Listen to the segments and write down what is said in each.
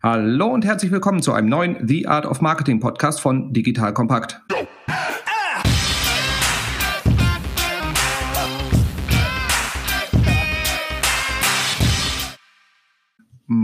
Hallo und herzlich willkommen zu einem neuen The Art of Marketing Podcast von Digital Kompakt.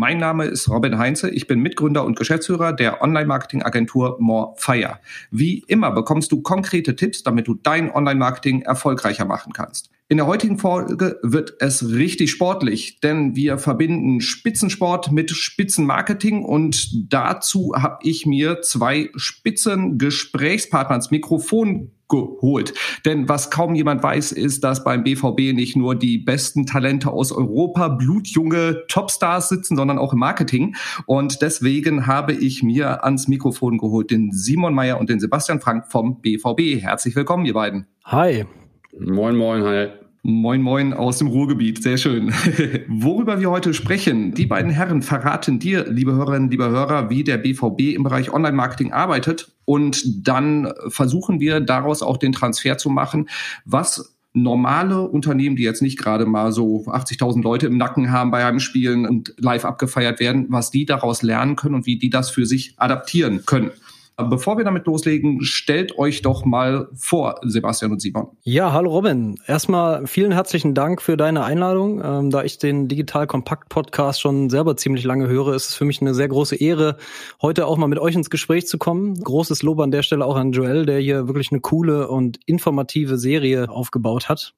Mein Name ist Robin Heinze. Ich bin Mitgründer und Geschäftsführer der Online-Marketing-Agentur Morefire. Wie immer bekommst du konkrete Tipps, damit du dein Online-Marketing erfolgreicher machen kannst. In der heutigen Folge wird es richtig sportlich, denn wir verbinden Spitzensport mit Spitzenmarketing und dazu habe ich mir zwei Spitzengesprächspartner ins Mikrofon geholt. Denn was kaum jemand weiß, ist, dass beim BVB nicht nur die besten Talente aus Europa, blutjunge Topstars sitzen, sondern auch im Marketing. Und deswegen habe ich mir ans Mikrofon geholt den Simon Meyer und den Sebastian Frank vom BVB. Herzlich willkommen, ihr beiden. Hi. Moin, moin, hi. Moin, moin aus dem Ruhrgebiet. Sehr schön. Worüber wir heute sprechen, die beiden Herren verraten dir, liebe Hörerinnen, liebe Hörer, wie der BVB im Bereich Online-Marketing arbeitet. Und dann versuchen wir daraus auch den Transfer zu machen, was normale Unternehmen, die jetzt nicht gerade mal so 80.000 Leute im Nacken haben bei einem Spielen und live abgefeiert werden, was die daraus lernen können und wie die das für sich adaptieren können. Bevor wir damit loslegen, stellt euch doch mal vor, Sebastian und Simon. Ja, hallo Robin. Erstmal vielen herzlichen Dank für deine Einladung. Ähm, da ich den Digital Kompakt Podcast schon selber ziemlich lange höre, ist es für mich eine sehr große Ehre, heute auch mal mit euch ins Gespräch zu kommen. Großes Lob an der Stelle auch an Joel, der hier wirklich eine coole und informative Serie aufgebaut hat.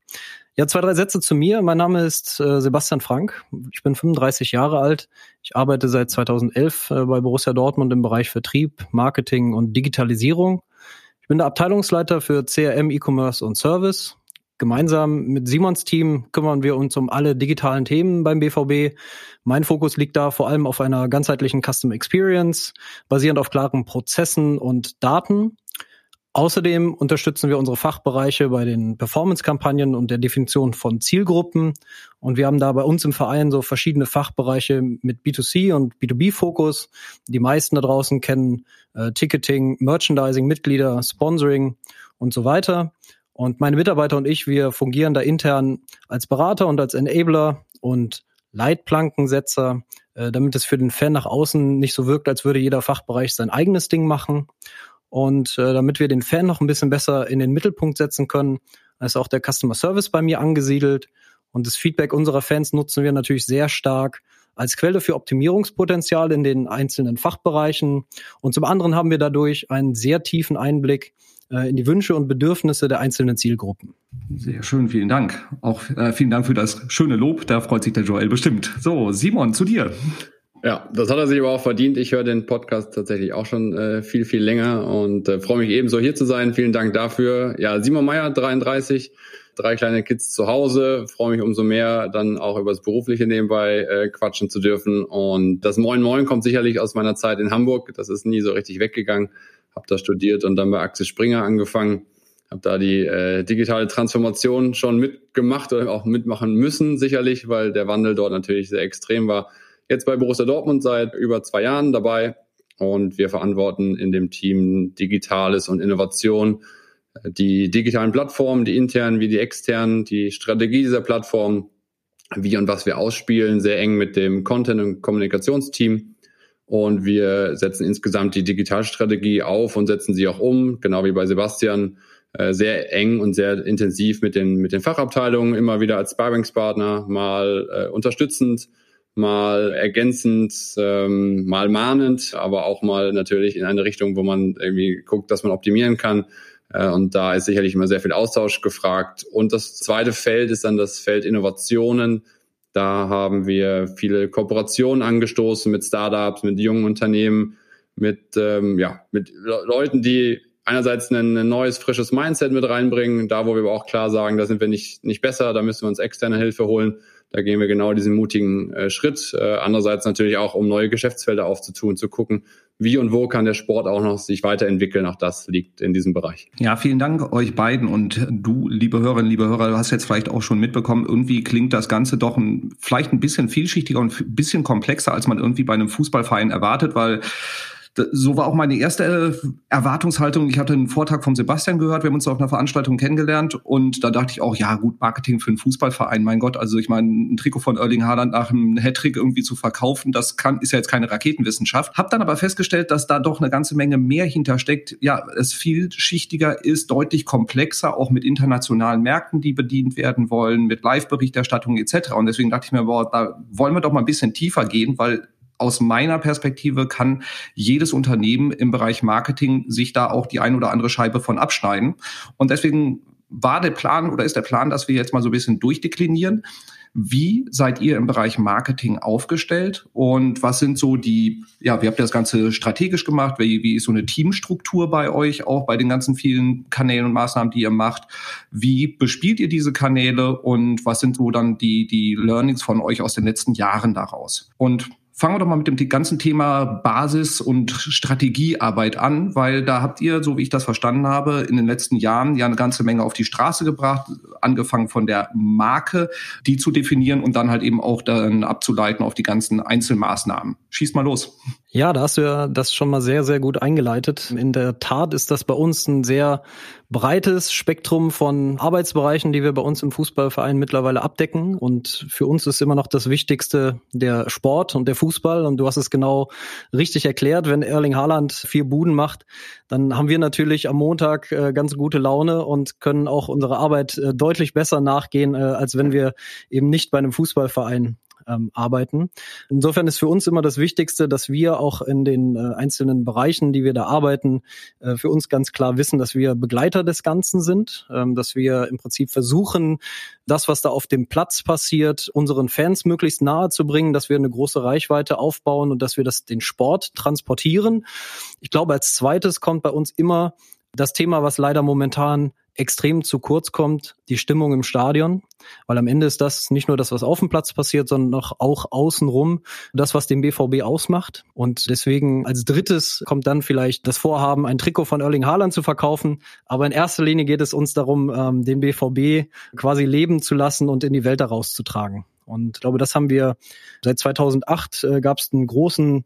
Ja, zwei, drei Sätze zu mir. Mein Name ist äh, Sebastian Frank. Ich bin 35 Jahre alt. Ich arbeite seit 2011 äh, bei Borussia Dortmund im Bereich Vertrieb, Marketing und Digitalisierung. Ich bin der Abteilungsleiter für CRM, E-Commerce und Service. Gemeinsam mit Simons Team kümmern wir uns um alle digitalen Themen beim BVB. Mein Fokus liegt da vor allem auf einer ganzheitlichen Custom Experience, basierend auf klaren Prozessen und Daten. Außerdem unterstützen wir unsere Fachbereiche bei den Performance-Kampagnen und der Definition von Zielgruppen. Und wir haben da bei uns im Verein so verschiedene Fachbereiche mit B2C und B2B-Fokus. Die meisten da draußen kennen äh, Ticketing, Merchandising, Mitglieder, Sponsoring und so weiter. Und meine Mitarbeiter und ich, wir fungieren da intern als Berater und als Enabler und Leitplankensetzer, äh, damit es für den Fan nach außen nicht so wirkt, als würde jeder Fachbereich sein eigenes Ding machen. Und äh, damit wir den Fan noch ein bisschen besser in den Mittelpunkt setzen können, ist auch der Customer Service bei mir angesiedelt. Und das Feedback unserer Fans nutzen wir natürlich sehr stark als Quelle für Optimierungspotenzial in den einzelnen Fachbereichen. Und zum anderen haben wir dadurch einen sehr tiefen Einblick äh, in die Wünsche und Bedürfnisse der einzelnen Zielgruppen. Sehr schön, vielen Dank. Auch äh, vielen Dank für das schöne Lob. Da freut sich der Joel bestimmt. So, Simon, zu dir. Ja, das hat er sich aber auch verdient. Ich höre den Podcast tatsächlich auch schon äh, viel, viel länger und äh, freue mich ebenso hier zu sein. Vielen Dank dafür. Ja, Simon Meyer, 33, drei kleine Kids zu Hause. Freue mich umso mehr, dann auch über das Berufliche nebenbei äh, quatschen zu dürfen. Und das Moin Moin kommt sicherlich aus meiner Zeit in Hamburg. Das ist nie so richtig weggegangen. Hab da studiert und dann bei Axel Springer angefangen. Hab da die äh, digitale Transformation schon mitgemacht oder auch mitmachen müssen, sicherlich, weil der Wandel dort natürlich sehr extrem war jetzt bei Borussia Dortmund seit über zwei Jahren dabei und wir verantworten in dem Team Digitales und Innovation, die digitalen Plattformen, die internen wie die externen, die Strategie dieser Plattform, wie und was wir ausspielen, sehr eng mit dem Content- und Kommunikationsteam. Und wir setzen insgesamt die Digitalstrategie auf und setzen sie auch um, genau wie bei Sebastian, äh, sehr eng und sehr intensiv mit den, mit den Fachabteilungen, immer wieder als Sparringspartner, mal äh, unterstützend, mal ergänzend, ähm, mal mahnend, aber auch mal natürlich in eine Richtung, wo man irgendwie guckt, dass man optimieren kann. Äh, und da ist sicherlich immer sehr viel Austausch gefragt. Und das zweite Feld ist dann das Feld Innovationen. Da haben wir viele Kooperationen angestoßen mit Startups, mit jungen Unternehmen, mit, ähm, ja, mit Leuten, die einerseits ein, ein, neues, frisches Mindset mit reinbringen, da wo wir aber auch klar sagen, da sind wir nicht, nicht besser, da müssen wir uns externe Hilfe holen. Da gehen wir genau diesen mutigen äh, Schritt. Äh, andererseits natürlich auch, um neue Geschäftsfelder aufzutun, zu gucken, wie und wo kann der Sport auch noch sich weiterentwickeln. Auch das liegt in diesem Bereich. Ja, vielen Dank euch beiden. Und du, liebe Hörerinnen, liebe Hörer, du hast jetzt vielleicht auch schon mitbekommen, irgendwie klingt das Ganze doch ein, vielleicht ein bisschen vielschichtiger und ein bisschen komplexer, als man irgendwie bei einem Fußballverein erwartet, weil So war auch meine erste äh, Erwartungshaltung. Ich hatte einen Vortrag von Sebastian gehört, wir haben uns auf einer Veranstaltung kennengelernt und da dachte ich auch, ja gut, Marketing für einen Fußballverein, mein Gott, also ich meine, ein Trikot von Erling Haaland nach einem Hattrick irgendwie zu verkaufen, das kann, ist ja jetzt keine Raketenwissenschaft. Hab dann aber festgestellt, dass da doch eine ganze Menge mehr hintersteckt. Ja, es vielschichtiger ist, deutlich komplexer, auch mit internationalen Märkten, die bedient werden wollen, mit Live-Berichterstattung etc. Und deswegen dachte ich mir, boah, da wollen wir doch mal ein bisschen tiefer gehen, weil aus meiner Perspektive kann jedes Unternehmen im Bereich Marketing sich da auch die ein oder andere Scheibe von abschneiden. Und deswegen war der Plan oder ist der Plan, dass wir jetzt mal so ein bisschen durchdeklinieren. Wie seid ihr im Bereich Marketing aufgestellt und was sind so die, ja, wie habt ihr das Ganze strategisch gemacht? Wie, wie ist so eine Teamstruktur bei euch auch bei den ganzen vielen Kanälen und Maßnahmen, die ihr macht? Wie bespielt ihr diese Kanäle und was sind so dann die, die Learnings von euch aus den letzten Jahren daraus? Und Fangen wir doch mal mit dem ganzen Thema Basis- und Strategiearbeit an, weil da habt ihr, so wie ich das verstanden habe, in den letzten Jahren ja eine ganze Menge auf die Straße gebracht, angefangen von der Marke, die zu definieren und dann halt eben auch dann abzuleiten auf die ganzen Einzelmaßnahmen. Schieß mal los. Ja, da hast du ja das schon mal sehr, sehr gut eingeleitet. In der Tat ist das bei uns ein sehr breites Spektrum von Arbeitsbereichen, die wir bei uns im Fußballverein mittlerweile abdecken. Und für uns ist immer noch das Wichtigste der Sport und der Fußball. Und du hast es genau richtig erklärt. Wenn Erling Haaland vier Buden macht, dann haben wir natürlich am Montag äh, ganz gute Laune und können auch unsere Arbeit äh, deutlich besser nachgehen, äh, als wenn wir eben nicht bei einem Fußballverein ähm, arbeiten. Insofern ist für uns immer das Wichtigste, dass wir auch in den äh, einzelnen Bereichen, die wir da arbeiten, äh, für uns ganz klar wissen, dass wir Begleiter des Ganzen sind, ähm, dass wir im Prinzip versuchen, das, was da auf dem Platz passiert, unseren Fans möglichst nahe zu bringen, dass wir eine große Reichweite aufbauen und dass wir das den Sport transportieren. Ich glaube, als zweites kommt bei uns immer das Thema, was leider momentan extrem zu kurz kommt, die Stimmung im Stadion, weil am Ende ist das nicht nur das, was auf dem Platz passiert, sondern auch, auch außenrum das, was den BVB ausmacht. Und deswegen als drittes kommt dann vielleicht das Vorhaben, ein Trikot von Erling Haaland zu verkaufen. Aber in erster Linie geht es uns darum, ähm, den BVB quasi leben zu lassen und in die Welt daraus zu tragen. Und ich glaube, das haben wir seit 2008 äh, gab es einen großen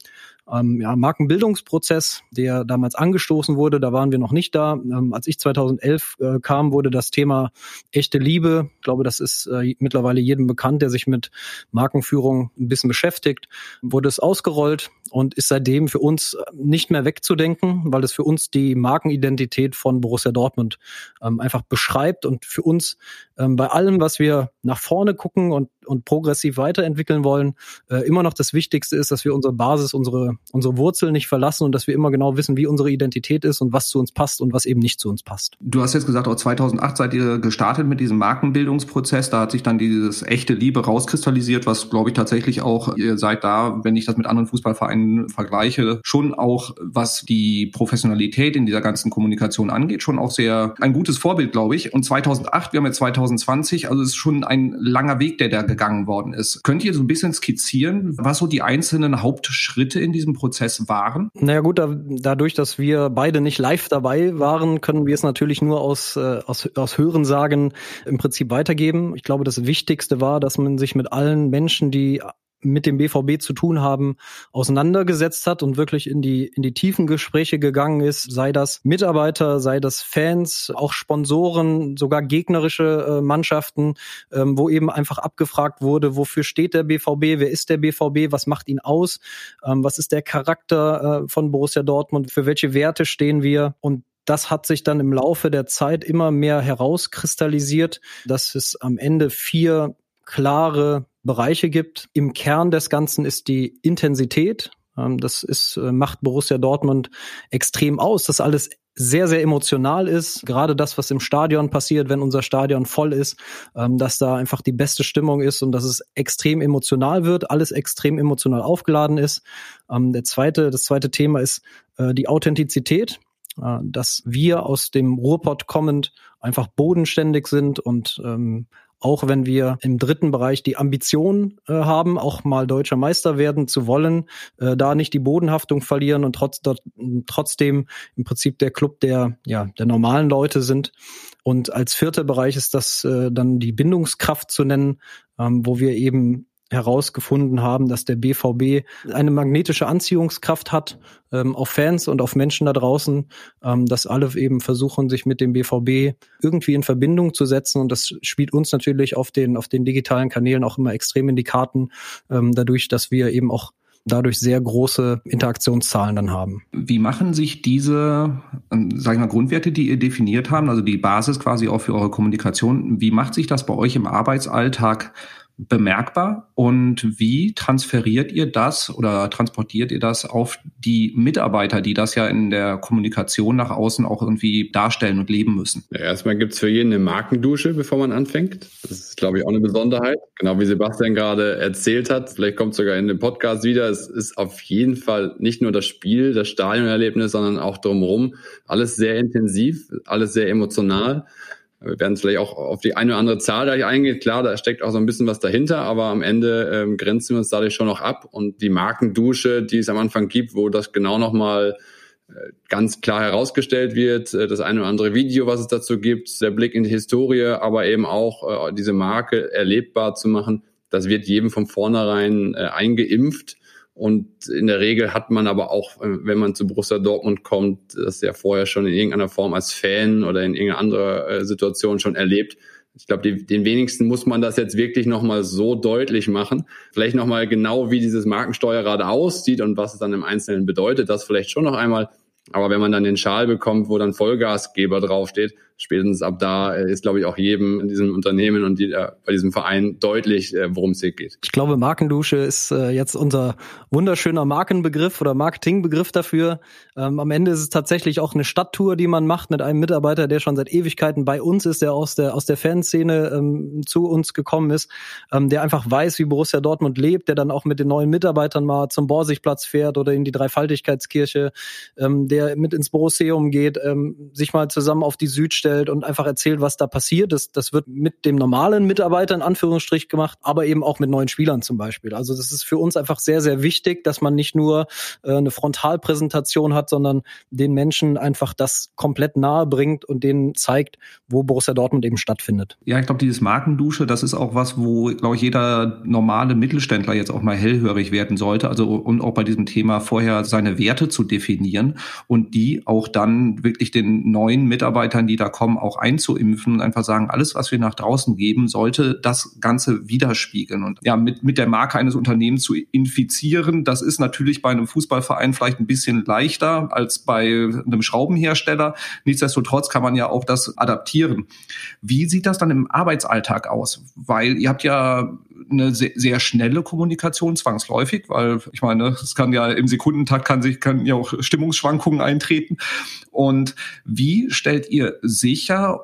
ähm, ja, Markenbildungsprozess, der damals angestoßen wurde. Da waren wir noch nicht da. Ähm, als ich 2011 äh, kam, wurde das Thema echte Liebe, ich glaube, das ist äh, mittlerweile jedem bekannt, der sich mit Markenführung ein bisschen beschäftigt, wurde es ausgerollt und ist seitdem für uns nicht mehr wegzudenken, weil es für uns die Markenidentität von Borussia Dortmund ähm, einfach beschreibt und für uns ähm, bei allem, was wir nach vorne gucken und, und progressiv weiterentwickeln wollen, äh, immer noch das Wichtigste ist, dass wir unsere Basis, unsere unsere Wurzeln nicht verlassen und dass wir immer genau wissen, wie unsere Identität ist und was zu uns passt und was eben nicht zu uns passt. Du hast jetzt gesagt, auch 2008 seid ihr gestartet mit diesem Markenbildungsprozess. Da hat sich dann dieses echte Liebe rauskristallisiert, was glaube ich tatsächlich auch, ihr seid da, wenn ich das mit anderen Fußballvereinen vergleiche, schon auch, was die Professionalität in dieser ganzen Kommunikation angeht, schon auch sehr ein gutes Vorbild, glaube ich. Und 2008, wir haben jetzt 2020, also es ist schon ein langer Weg, der da gegangen worden ist. Könnt ihr so ein bisschen skizzieren, was so die einzelnen Hauptschritte in diesem diesem Prozess waren? Naja gut, da, dadurch, dass wir beide nicht live dabei waren, können wir es natürlich nur aus, äh, aus, aus Hörensagen im Prinzip weitergeben. Ich glaube, das Wichtigste war, dass man sich mit allen Menschen, die mit dem BVB zu tun haben, auseinandergesetzt hat und wirklich in die, in die tiefen Gespräche gegangen ist, sei das Mitarbeiter, sei das Fans, auch Sponsoren, sogar gegnerische äh, Mannschaften, ähm, wo eben einfach abgefragt wurde, wofür steht der BVB, wer ist der BVB, was macht ihn aus, ähm, was ist der Charakter äh, von Borussia Dortmund, für welche Werte stehen wir? Und das hat sich dann im Laufe der Zeit immer mehr herauskristallisiert, dass es am Ende vier klare Bereiche gibt. Im Kern des Ganzen ist die Intensität. Ähm, das ist, äh, macht Borussia Dortmund extrem aus, dass alles sehr, sehr emotional ist. Gerade das, was im Stadion passiert, wenn unser Stadion voll ist, ähm, dass da einfach die beste Stimmung ist und dass es extrem emotional wird, alles extrem emotional aufgeladen ist. Ähm, der zweite, das zweite Thema ist äh, die Authentizität äh, dass wir aus dem Ruhrpott kommend einfach bodenständig sind und ähm, auch wenn wir im dritten Bereich die Ambition äh, haben, auch mal deutscher Meister werden zu wollen, äh, da nicht die Bodenhaftung verlieren und trotz, trotzdem im Prinzip der Club der, ja, der normalen Leute sind. Und als vierter Bereich ist das äh, dann die Bindungskraft zu nennen, ähm, wo wir eben herausgefunden haben, dass der BVB eine magnetische Anziehungskraft hat ähm, auf Fans und auf Menschen da draußen, ähm, dass alle eben versuchen, sich mit dem BVB irgendwie in Verbindung zu setzen. Und das spielt uns natürlich auf den, auf den digitalen Kanälen auch immer extrem in die Karten, ähm, dadurch, dass wir eben auch dadurch sehr große Interaktionszahlen dann haben. Wie machen sich diese, ähm, sag ich mal, Grundwerte, die ihr definiert haben, also die Basis quasi auch für eure Kommunikation, wie macht sich das bei euch im Arbeitsalltag bemerkbar und wie transferiert ihr das oder transportiert ihr das auf die Mitarbeiter, die das ja in der Kommunikation nach außen auch irgendwie darstellen und leben müssen? Ja, erstmal gibt's für jeden eine Markendusche, bevor man anfängt. Das ist, glaube ich, auch eine Besonderheit. Genau wie Sebastian gerade erzählt hat, vielleicht kommt sogar in dem Podcast wieder, es ist auf jeden Fall nicht nur das Spiel, das Stadionerlebnis, sondern auch drumherum. Alles sehr intensiv, alles sehr emotional. Wir werden vielleicht auch auf die eine oder andere Zahl gleich eingehen. Klar, da steckt auch so ein bisschen was dahinter, aber am Ende ähm, grenzen wir uns dadurch schon noch ab. Und die Markendusche, die es am Anfang gibt, wo das genau nochmal äh, ganz klar herausgestellt wird, äh, das eine oder andere Video, was es dazu gibt, der Blick in die Historie, aber eben auch äh, diese Marke erlebbar zu machen, das wird jedem von vornherein äh, eingeimpft und in der Regel hat man aber auch, äh, wenn man zu Borussia Dortmund kommt, das ja vorher schon in irgendeiner Form als Fan oder in irgendeiner anderen äh, Situation schon erlebt. Ich glaube, den wenigsten muss man das jetzt wirklich nochmal so deutlich machen. Vielleicht nochmal genau, wie dieses Markensteuerrad aussieht und was es dann im Einzelnen bedeutet, das vielleicht schon noch einmal. Aber wenn man dann den Schal bekommt, wo dann Vollgasgeber draufsteht, spätestens ab da äh, ist, glaube ich, auch jedem in diesem Unternehmen und die, äh, bei diesem Verein deutlich, äh, worum es hier geht. Ich glaube, Markendusche ist äh, jetzt unser wunderschöner Markenbegriff oder Marketingbegriff dafür. Ähm, am Ende ist es tatsächlich auch eine Stadttour, die man macht mit einem Mitarbeiter, der schon seit Ewigkeiten bei uns ist, der aus der aus der Fanszene ähm, zu uns gekommen ist, ähm, der einfach weiß, wie Borussia Dortmund lebt, der dann auch mit den neuen Mitarbeitern mal zum Borsigplatz fährt oder in die Dreifaltigkeitskirche, ähm, der mit ins Borusseum geht, ähm, sich mal zusammen auf die Süd stellt vorstellt und einfach erzählt, was da passiert. Das, das wird mit dem normalen Mitarbeiter in Anführungsstrich gemacht, aber eben auch mit neuen Spielern zum Beispiel. Also das ist für uns einfach sehr, sehr wichtig, dass man nicht nur äh, eine Frontalpräsentation hat, sondern den Menschen einfach das komplett nahe bringt und denen zeigt, wo Borussia Dortmund eben stattfindet. Ja, ich glaube, dieses Markendusche, das ist auch was, wo, glaube ich, jeder normale Mittelständler jetzt auch mal hellhörig werden sollte. Also und auch bei diesem Thema vorher seine Werte zu definieren und die auch dann wirklich den neuen Mitarbeitern, die da kommen, kommen, auch einzuimpfen und einfach sagen, alles, was wir nach draußen geben, sollte das Ganze widerspiegeln. Und ja, mit, mit der Marke eines Unternehmens zu infizieren, das ist natürlich bei einem Fußballverein vielleicht ein bisschen leichter als bei einem Schraubenhersteller. Nichtsdestotrotz kann man ja auch das adaptieren. Wie sieht das dann im Arbeitsalltag aus? Weil ihr habt ja eine sehr, sehr schnelle Kommunikation zwangsläufig, weil ich meine, es kann ja im Sekundentakt kann sich kann ja auch Stimmungsschwankungen eintreten. Und wie stellt ihr sicher,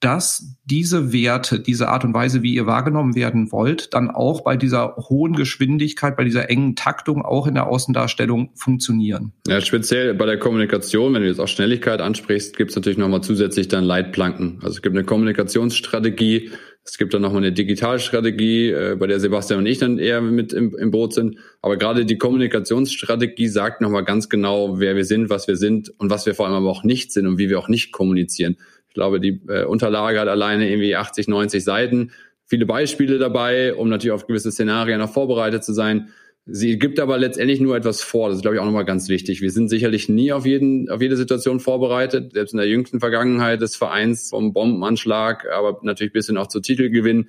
dass diese Werte, diese Art und Weise, wie ihr wahrgenommen werden wollt, dann auch bei dieser hohen Geschwindigkeit, bei dieser engen Taktung auch in der Außendarstellung funktionieren. Ja, speziell bei der Kommunikation, wenn du jetzt auch Schnelligkeit ansprichst, gibt es natürlich nochmal zusätzlich dann Leitplanken. Also es gibt eine Kommunikationsstrategie, es gibt dann nochmal eine Digitalstrategie, äh, bei der Sebastian und ich dann eher mit im, im Boot sind. Aber gerade die Kommunikationsstrategie sagt nochmal ganz genau, wer wir sind, was wir sind und was wir vor allem aber auch nicht sind und wie wir auch nicht kommunizieren. Ich glaube, die äh, Unterlage hat alleine irgendwie 80, 90 Seiten, viele Beispiele dabei, um natürlich auf gewisse Szenarien auch vorbereitet zu sein. Sie gibt aber letztendlich nur etwas vor. Das ist, glaube ich, auch nochmal ganz wichtig. Wir sind sicherlich nie auf jeden, auf jede Situation vorbereitet. Selbst in der jüngsten Vergangenheit des Vereins vom Bombenanschlag, aber natürlich bis hin auch zu Titelgewinn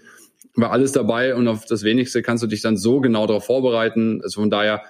war alles dabei und auf das wenigste kannst du dich dann so genau darauf vorbereiten. Also von daher,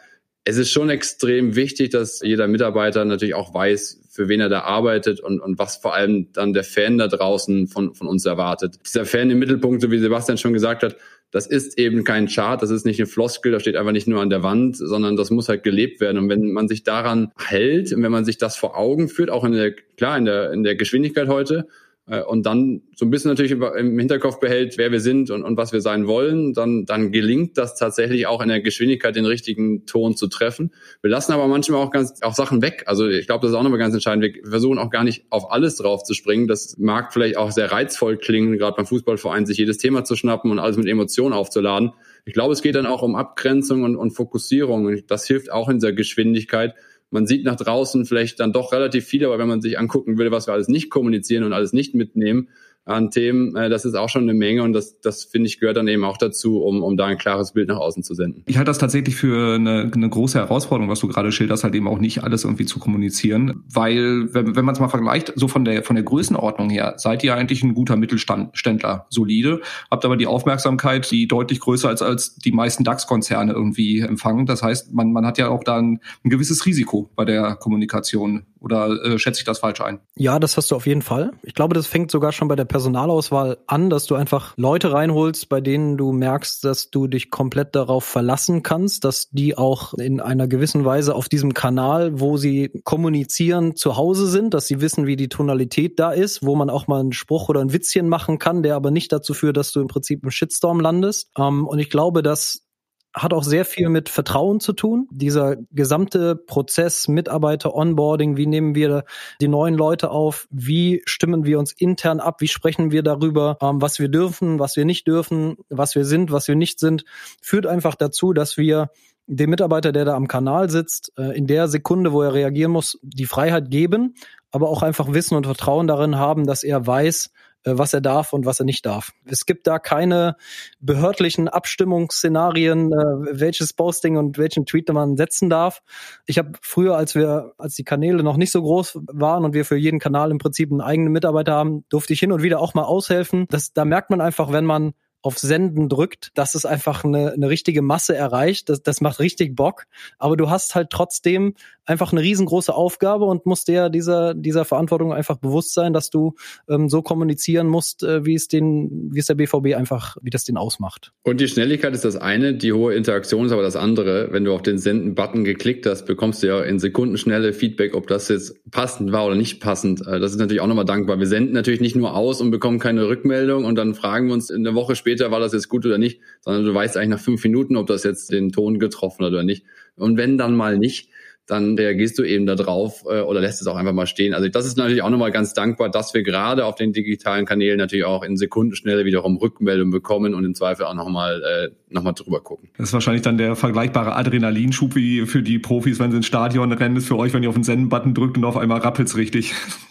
es ist schon extrem wichtig, dass jeder Mitarbeiter natürlich auch weiß, für wen er da arbeitet und, und was vor allem dann der Fan da draußen von, von uns erwartet. Dieser Fan im Mittelpunkt, so wie Sebastian schon gesagt hat, das ist eben kein Chart, das ist nicht eine Floskel, das steht einfach nicht nur an der Wand, sondern das muss halt gelebt werden. Und wenn man sich daran hält und wenn man sich das vor Augen führt, auch in der, klar, in der, in der Geschwindigkeit heute, und dann so ein bisschen natürlich im Hinterkopf behält, wer wir sind und, und was wir sein wollen, dann, dann gelingt das tatsächlich auch in der Geschwindigkeit den richtigen Ton zu treffen. Wir lassen aber manchmal auch ganz auch Sachen weg. Also ich glaube, das ist auch nochmal ganz entscheidend. Wir versuchen auch gar nicht auf alles drauf zu springen. Das mag vielleicht auch sehr reizvoll klingen, gerade beim Fußballverein, sich jedes Thema zu schnappen und alles mit Emotionen aufzuladen. Ich glaube, es geht dann auch um Abgrenzung und, und Fokussierung. Und das hilft auch in dieser Geschwindigkeit man sieht nach draußen vielleicht dann doch relativ viel, aber wenn man sich angucken will, was wir alles nicht kommunizieren und alles nicht mitnehmen, an Themen, äh, das ist auch schon eine Menge und das, das finde ich gehört dann eben auch dazu, um, um da ein klares Bild nach außen zu senden. Ich halte das tatsächlich für eine, eine große Herausforderung, was du gerade schilderst, halt eben auch nicht alles irgendwie zu kommunizieren, weil wenn, wenn man es mal vergleicht, so von der von der Größenordnung her, seid ihr eigentlich ein guter Mittelständler, solide, habt aber die Aufmerksamkeit, die deutlich größer als als die meisten DAX-Konzerne irgendwie empfangen. Das heißt, man man hat ja auch da ein, ein gewisses Risiko bei der Kommunikation. Oder äh, schätze ich das falsch ein? Ja, das hast du auf jeden Fall. Ich glaube, das fängt sogar schon bei der Personalauswahl an, dass du einfach Leute reinholst, bei denen du merkst, dass du dich komplett darauf verlassen kannst, dass die auch in einer gewissen Weise auf diesem Kanal, wo sie kommunizieren, zu Hause sind, dass sie wissen, wie die Tonalität da ist, wo man auch mal einen Spruch oder ein Witzchen machen kann, der aber nicht dazu führt, dass du im Prinzip im Shitstorm landest. Ähm, und ich glaube, dass hat auch sehr viel mit Vertrauen zu tun. Dieser gesamte Prozess, Mitarbeiter, Onboarding, wie nehmen wir die neuen Leute auf, wie stimmen wir uns intern ab, wie sprechen wir darüber, ähm, was wir dürfen, was wir nicht dürfen, was wir sind, was wir nicht sind, führt einfach dazu, dass wir dem Mitarbeiter, der da am Kanal sitzt, äh, in der Sekunde, wo er reagieren muss, die Freiheit geben, aber auch einfach Wissen und Vertrauen darin haben, dass er weiß, was er darf und was er nicht darf. Es gibt da keine behördlichen Abstimmungsszenarien, äh, welches Posting und welchen Tweet man setzen darf. Ich habe früher, als wir, als die Kanäle noch nicht so groß waren und wir für jeden Kanal im Prinzip einen eigenen Mitarbeiter haben, durfte ich hin und wieder auch mal aushelfen. Das, da merkt man einfach, wenn man auf Senden drückt, dass es einfach eine, eine richtige Masse erreicht. Das, das macht richtig Bock. Aber du hast halt trotzdem einfach eine riesengroße Aufgabe und musst dir dieser, dieser Verantwortung einfach bewusst sein, dass du ähm, so kommunizieren musst, äh, wie es den, wie es der BVB einfach, wie das den ausmacht. Und die Schnelligkeit ist das eine, die hohe Interaktion ist aber das andere. Wenn du auf den Senden-Button geklickt hast, bekommst du ja in Sekundenschnelle Feedback, ob das jetzt passend war oder nicht passend. Äh, das ist natürlich auch nochmal dankbar. Wir senden natürlich nicht nur aus und bekommen keine Rückmeldung und dann fragen wir uns in der Woche später, war das jetzt gut oder nicht, sondern du weißt eigentlich nach fünf Minuten, ob das jetzt den Ton getroffen hat oder nicht. Und wenn dann mal nicht, dann reagierst du eben da drauf äh, oder lässt es auch einfach mal stehen. Also das ist natürlich auch nochmal ganz dankbar, dass wir gerade auf den digitalen Kanälen natürlich auch in Sekundenschnelle wiederum Rückmeldungen bekommen und im Zweifel auch nochmal äh, noch drüber gucken. Das ist wahrscheinlich dann der vergleichbare Adrenalinschub wie für die Profis, wenn sie ins Stadion rennen, ist für euch, wenn ihr auf den Senden-Button drückt und auf einmal rappelt's richtig.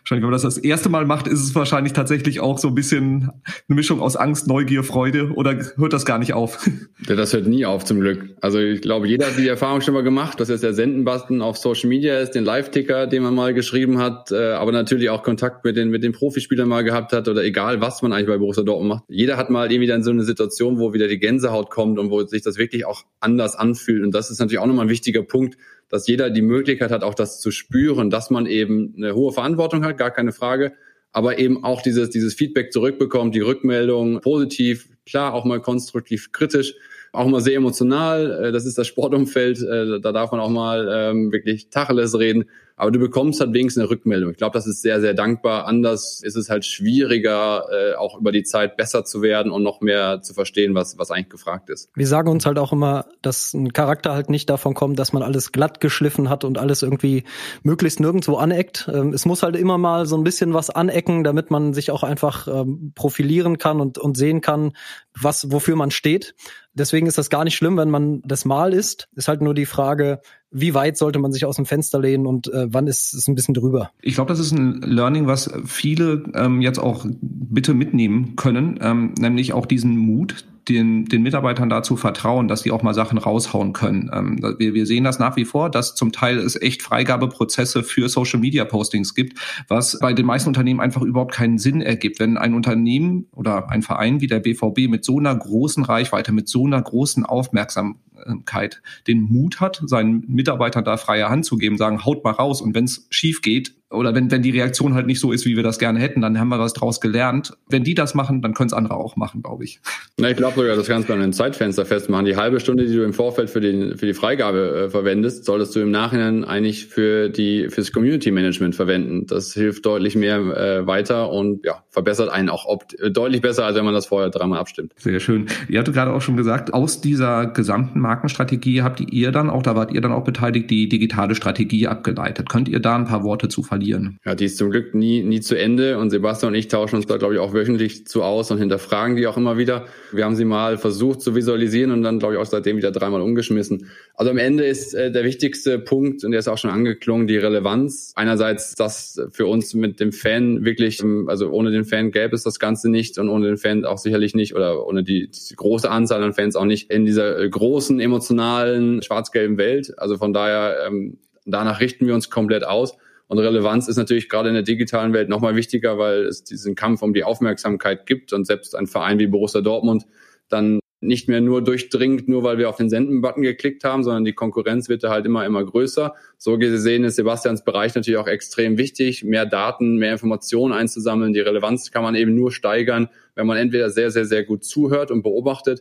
Wahrscheinlich, wenn man das das erste Mal macht, ist es wahrscheinlich tatsächlich auch so ein bisschen eine Mischung aus Angst, Neugier, Freude oder hört das gar nicht auf? Ja, das hört nie auf zum Glück. Also ich glaube, jeder hat die Erfahrung schon mal gemacht, dass jetzt der Sendenbasten auf Social Media ist, den Live-Ticker, den man mal geschrieben hat, äh, aber natürlich auch Kontakt mit den, mit den Profispielern mal gehabt hat oder egal, was man eigentlich bei Borussia Dortmund macht. Jeder hat mal irgendwie dann so eine Situation, wo wieder die Gänsehaut kommt und wo sich das wirklich auch anders anfühlt. Und das ist natürlich auch nochmal ein wichtiger Punkt, dass jeder die Möglichkeit hat, auch das zu spüren, dass man eben eine hohe Verantwortung hat, gar keine Frage, aber eben auch dieses, dieses Feedback zurückbekommt, die Rückmeldung positiv, klar, auch mal konstruktiv kritisch, auch mal sehr emotional. Äh, das ist das Sportumfeld, äh, da darf man auch mal ähm, wirklich Tacheles reden aber du bekommst halt wenigstens eine Rückmeldung. Ich glaube, das ist sehr, sehr dankbar. Anders ist es halt schwieriger, äh, auch über die Zeit besser zu werden und noch mehr zu verstehen, was, was eigentlich gefragt ist. Wir sagen uns halt auch immer, dass ein Charakter halt nicht davon kommt, dass man alles glatt geschliffen hat und alles irgendwie möglichst nirgendwo aneckt. Ähm, es muss halt immer mal so ein bisschen was anecken, damit man sich auch einfach ähm, profilieren kann und, und sehen kann, was, wofür man steht. Deswegen ist das gar nicht schlimm, wenn man das mal ist. Ist halt nur die Frage, wie weit sollte man sich aus dem Fenster lehnen und äh, wann ist es ein bisschen drüber? Ich glaube, das ist ein Learning, was viele ähm, jetzt auch bitte mitnehmen können, ähm, nämlich auch diesen Mut, den, den Mitarbeitern dazu vertrauen, dass sie auch mal Sachen raushauen können. Ähm, wir, wir sehen das nach wie vor, dass zum Teil es echt Freigabeprozesse für Social Media Postings gibt, was bei den meisten Unternehmen einfach überhaupt keinen Sinn ergibt. Wenn ein Unternehmen oder ein Verein wie der BVB mit so einer großen Reichweite, mit so einer großen Aufmerksamkeit den Mut hat, seinen Mitarbeitern da freie Hand zu geben, sagen, haut mal raus und wenn es schief geht, oder wenn, wenn die Reaktion halt nicht so ist, wie wir das gerne hätten, dann haben wir was draus gelernt. Wenn die das machen, dann können es andere auch machen, glaube ich. Na, ich glaube sogar, das kannst du an einem Zeitfenster festmachen. Die halbe Stunde, die du im Vorfeld für, den, für die Freigabe äh, verwendest, solltest du im Nachhinein eigentlich für die fürs Community Management verwenden. Das hilft deutlich mehr äh, weiter und ja, verbessert einen auch opt äh, deutlich besser, als wenn man das vorher dreimal abstimmt. Sehr schön. Ihr hattet gerade auch schon gesagt, aus dieser gesamten Markenstrategie habt ihr dann auch, da wart ihr dann auch beteiligt, die digitale Strategie abgeleitet. Könnt ihr da ein paar Worte zu verlieren? Verlieren. Ja, die ist zum Glück nie, nie zu Ende und Sebastian und ich tauschen uns da, glaube ich, auch wöchentlich zu aus und hinterfragen die auch immer wieder. Wir haben sie mal versucht zu visualisieren und dann, glaube ich, auch seitdem wieder dreimal umgeschmissen. Also am Ende ist äh, der wichtigste Punkt, und der ist auch schon angeklungen, die Relevanz. Einerseits das für uns mit dem Fan wirklich, ähm, also ohne den Fan gäbe es das Ganze nicht und ohne den Fan auch sicherlich nicht oder ohne die, die große Anzahl an Fans auch nicht in dieser äh, großen emotionalen schwarz-gelben Welt. Also von daher, ähm, danach richten wir uns komplett aus. Und Relevanz ist natürlich gerade in der digitalen Welt nochmal wichtiger, weil es diesen Kampf um die Aufmerksamkeit gibt und selbst ein Verein wie Borussia Dortmund dann nicht mehr nur durchdringt, nur weil wir auf den Senden-Button geklickt haben, sondern die Konkurrenz wird da halt immer, immer größer. So gesehen ist Sebastians Bereich natürlich auch extrem wichtig, mehr Daten, mehr Informationen einzusammeln. Die Relevanz kann man eben nur steigern, wenn man entweder sehr, sehr, sehr gut zuhört und beobachtet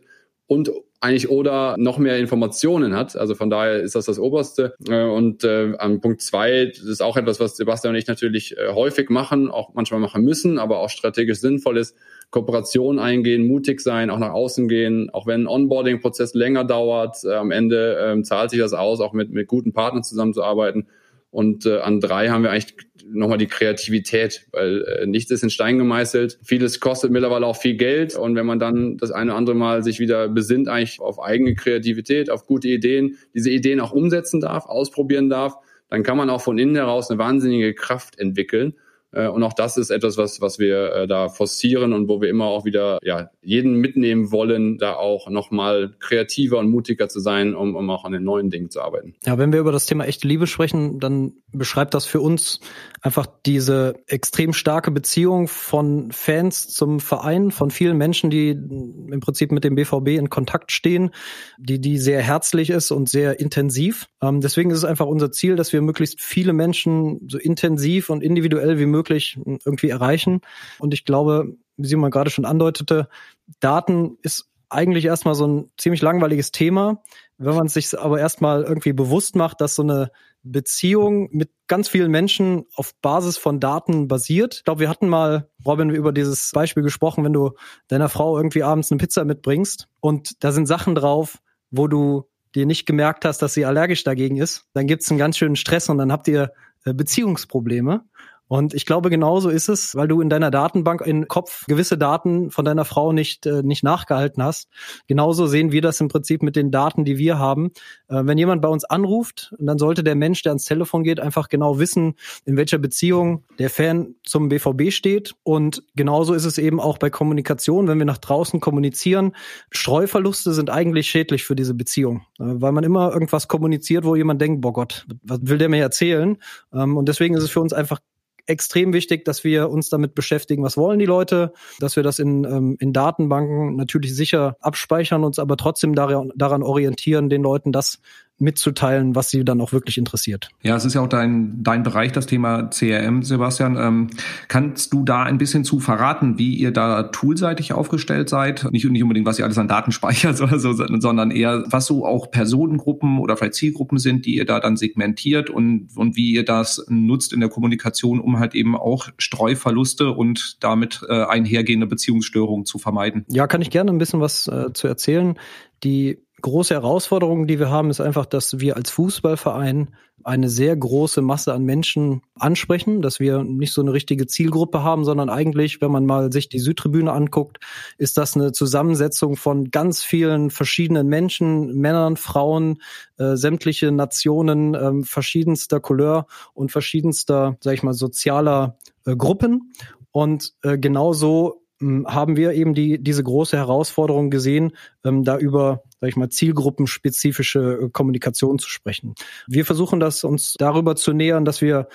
und eigentlich oder noch mehr Informationen hat. Also von daher ist das das Oberste. Äh, und äh, an Punkt zwei, das ist auch etwas, was Sebastian und ich natürlich äh, häufig machen, auch manchmal machen müssen, aber auch strategisch sinnvoll ist, Kooperation eingehen, mutig sein, auch nach außen gehen, auch wenn ein Onboarding-Prozess länger dauert, äh, am Ende äh, zahlt sich das aus, auch mit, mit guten Partnern zusammenzuarbeiten. Und äh, an drei haben wir eigentlich nochmal die Kreativität, weil äh, nichts ist in Stein gemeißelt. Vieles kostet mittlerweile auch viel Geld. Und wenn man dann das eine oder andere Mal sich wieder besinnt, eigentlich auf eigene Kreativität, auf gute Ideen, diese Ideen auch umsetzen darf, ausprobieren darf, dann kann man auch von innen heraus eine wahnsinnige Kraft entwickeln. Äh, und auch das ist etwas, was, was wir äh, da forcieren und wo wir immer auch wieder ja, jeden mitnehmen wollen, da auch nochmal kreativer und mutiger zu sein, um, um auch an den neuen Dingen zu arbeiten. Ja, wenn wir über das Thema echte Liebe sprechen, dann beschreibt das für uns einfach diese extrem starke Beziehung von Fans zum Verein, von vielen Menschen, die im Prinzip mit dem BVB in Kontakt stehen, die, die sehr herzlich ist und sehr intensiv. Ähm, deswegen ist es einfach unser Ziel, dass wir möglichst viele Menschen so intensiv und individuell wie möglich möglich irgendwie erreichen. Und ich glaube, wie Simon gerade schon andeutete, Daten ist eigentlich erstmal so ein ziemlich langweiliges Thema. Wenn man sich aber erstmal irgendwie bewusst macht, dass so eine Beziehung mit ganz vielen Menschen auf Basis von Daten basiert. Ich glaube, wir hatten mal, Robin, über dieses Beispiel gesprochen, wenn du deiner Frau irgendwie abends eine Pizza mitbringst und da sind Sachen drauf, wo du dir nicht gemerkt hast, dass sie allergisch dagegen ist, dann gibt es einen ganz schönen Stress und dann habt ihr äh, Beziehungsprobleme. Und ich glaube, genauso ist es, weil du in deiner Datenbank im Kopf gewisse Daten von deiner Frau nicht, äh, nicht nachgehalten hast. Genauso sehen wir das im Prinzip mit den Daten, die wir haben. Äh, wenn jemand bei uns anruft, dann sollte der Mensch, der ans Telefon geht, einfach genau wissen, in welcher Beziehung der Fan zum BVB steht. Und genauso ist es eben auch bei Kommunikation, wenn wir nach draußen kommunizieren. Streuverluste sind eigentlich schädlich für diese Beziehung, äh, weil man immer irgendwas kommuniziert, wo jemand denkt, boah Gott, was will der mir erzählen? Ähm, und deswegen ist es für uns einfach extrem wichtig, dass wir uns damit beschäftigen, was wollen die Leute, dass wir das in, ähm, in Datenbanken natürlich sicher abspeichern, uns aber trotzdem daran, orientieren, den Leuten das mitzuteilen, was sie dann auch wirklich interessiert. Ja, es ist ja auch dein, dein Bereich, das Thema CRM, Sebastian. Ähm, kannst du da ein bisschen zu verraten, wie ihr da toolseitig aufgestellt seid? Nicht, nicht unbedingt, was ihr alles an Daten speichert, oder so, sondern eher, was so auch Personengruppen oder vielleicht Zielgruppen sind, die ihr da dann segmentiert und, und wie ihr das nutzt in der Kommunikation, um halt eben auch Streuverluste und damit äh, einhergehende Beziehungsstörungen zu vermeiden. Ja, kann ich gerne ein bisschen was äh, zu erzählen. Die große Herausforderung, die wir haben, ist einfach, dass wir als Fußballverein eine sehr große Masse an Menschen ansprechen, dass wir nicht so eine richtige Zielgruppe haben, sondern eigentlich, wenn man mal sich die Südtribüne anguckt, ist das eine Zusammensetzung von ganz vielen verschiedenen Menschen, Männern, Frauen, äh, sämtliche Nationen, äh, verschiedenster Couleur und verschiedenster, sag ich mal, sozialer äh, Gruppen. Und äh, genauso haben wir eben die, diese große Herausforderung gesehen, ähm, da über, sag ich mal, zielgruppenspezifische äh, Kommunikation zu sprechen. Wir versuchen das uns darüber zu nähern, dass wir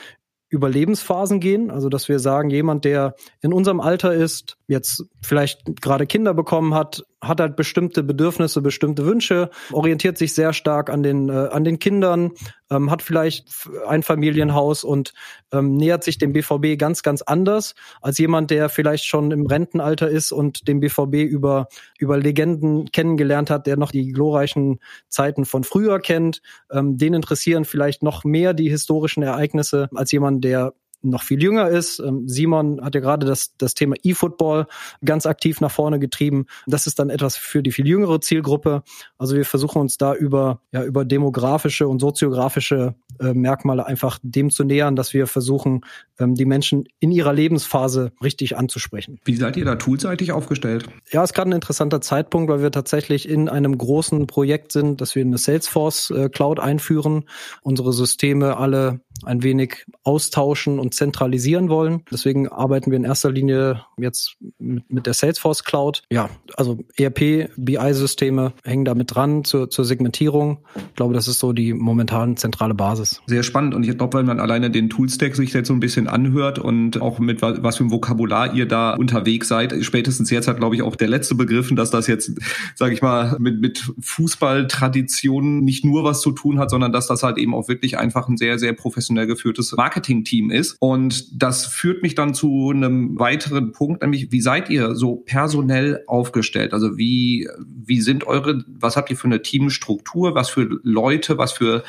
über Lebensphasen gehen, also dass wir sagen, jemand, der in unserem Alter ist, jetzt vielleicht gerade Kinder bekommen hat, hat halt bestimmte Bedürfnisse, bestimmte Wünsche, orientiert sich sehr stark an den, äh, an den Kindern, ähm, hat vielleicht ein Familienhaus und ähm, nähert sich dem BVB ganz, ganz anders als jemand, der vielleicht schon im Rentenalter ist und den BVB über, über Legenden kennengelernt hat, der noch die glorreichen Zeiten von früher kennt. Ähm, den interessieren vielleicht noch mehr die historischen Ereignisse als jemand, der noch viel jünger ist. Ähm, Simon hat ja gerade das, das Thema E-Football ganz aktiv nach vorne getrieben. Das ist dann etwas für die viel jüngere Zielgruppe. Also wir versuchen uns da über, ja, über demografische und soziografische äh, Merkmale einfach dem zu nähern, dass wir versuchen, ähm, die Menschen in ihrer Lebensphase richtig anzusprechen. Wie seid ihr da toolseitig aufgestellt? Ja, ist gerade ein interessanter Zeitpunkt, weil wir tatsächlich in einem großen Projekt sind, dass wir eine Salesforce äh, Cloud einführen, unsere Systeme alle ein wenig austauschen und zentralisieren wollen. Deswegen arbeiten wir in erster Linie jetzt mit, mit der Salesforce Cloud. Ja, also ERP, BI-Systeme hängen damit dran zur, zur Segmentierung. Ich glaube, das ist so die momentan zentrale Basis. Sehr spannend. Und ich glaube, weil man alleine den Toolstack sich jetzt so ein bisschen anhört und auch mit was, für ein Vokabular ihr da unterwegs seid, spätestens jetzt hat, glaube ich, auch der letzte begriffen, dass das jetzt, sage ich mal, mit, mit Fußballtraditionen nicht nur was zu tun hat, sondern dass das halt eben auch wirklich einfach ein sehr, sehr professionell geführtes Marketing-Team ist. Und das führt mich dann zu einem weiteren Punkt, nämlich wie seid ihr so personell aufgestellt? Also wie, wie sind eure, was habt ihr für eine Teamstruktur? Was für Leute, was für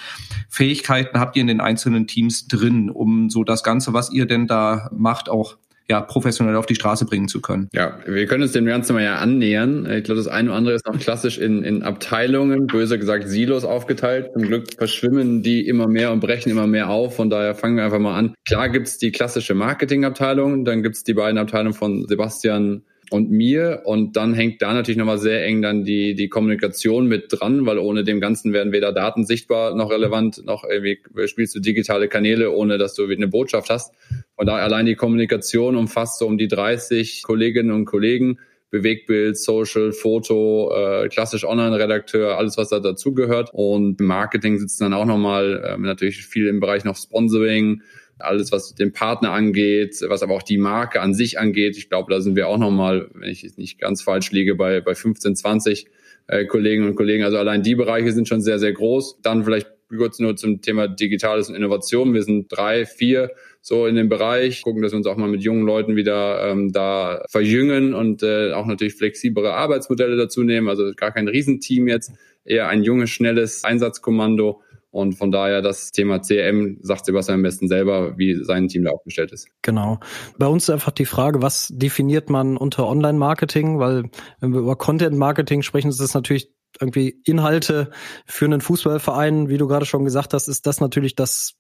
Fähigkeiten habt ihr in den einzelnen Teams drin, um so das Ganze, was ihr denn da macht, auch ja, professionell auf die Straße bringen zu können. Ja, wir können uns dem Ganzen mal ja annähern. Ich glaube, das eine oder andere ist noch klassisch in, in Abteilungen, böse gesagt Silos aufgeteilt. Zum Glück verschwimmen die immer mehr und brechen immer mehr auf. Von daher fangen wir einfach mal an. Klar gibt's die klassische Marketingabteilung, dann gibt's die beiden Abteilungen von Sebastian und mir. Und dann hängt da natürlich nochmal sehr eng dann die, die Kommunikation mit dran, weil ohne dem Ganzen werden weder Daten sichtbar noch relevant, noch irgendwie spielst du digitale Kanäle, ohne dass du eine Botschaft hast. Und da allein die Kommunikation umfasst so um die 30 Kolleginnen und Kollegen. Bewegbild, Social, Foto, äh, klassisch Online-Redakteur, alles was da dazugehört. Und Marketing sitzt dann auch nochmal äh, natürlich viel im Bereich noch Sponsoring, alles, was den Partner angeht, was aber auch die Marke an sich angeht. Ich glaube, da sind wir auch nochmal, wenn ich nicht ganz falsch liege, bei, bei 15, 20 äh, Kolleginnen und Kollegen. Also allein die Bereiche sind schon sehr, sehr groß. Dann vielleicht kurz nur zum Thema Digitales und Innovation. Wir sind drei, vier so in dem Bereich, gucken, dass wir uns auch mal mit jungen Leuten wieder ähm, da verjüngen und äh, auch natürlich flexiblere Arbeitsmodelle dazu nehmen. Also gar kein Riesenteam jetzt, eher ein junges, schnelles Einsatzkommando und von daher das Thema CRM sagt Sebastian am besten selber, wie sein Team da aufgestellt ist. Genau. Bei uns ist einfach die Frage, was definiert man unter Online-Marketing? Weil wenn wir über Content-Marketing sprechen, ist das natürlich irgendwie Inhalte für einen Fußballverein, wie du gerade schon gesagt hast, ist das natürlich das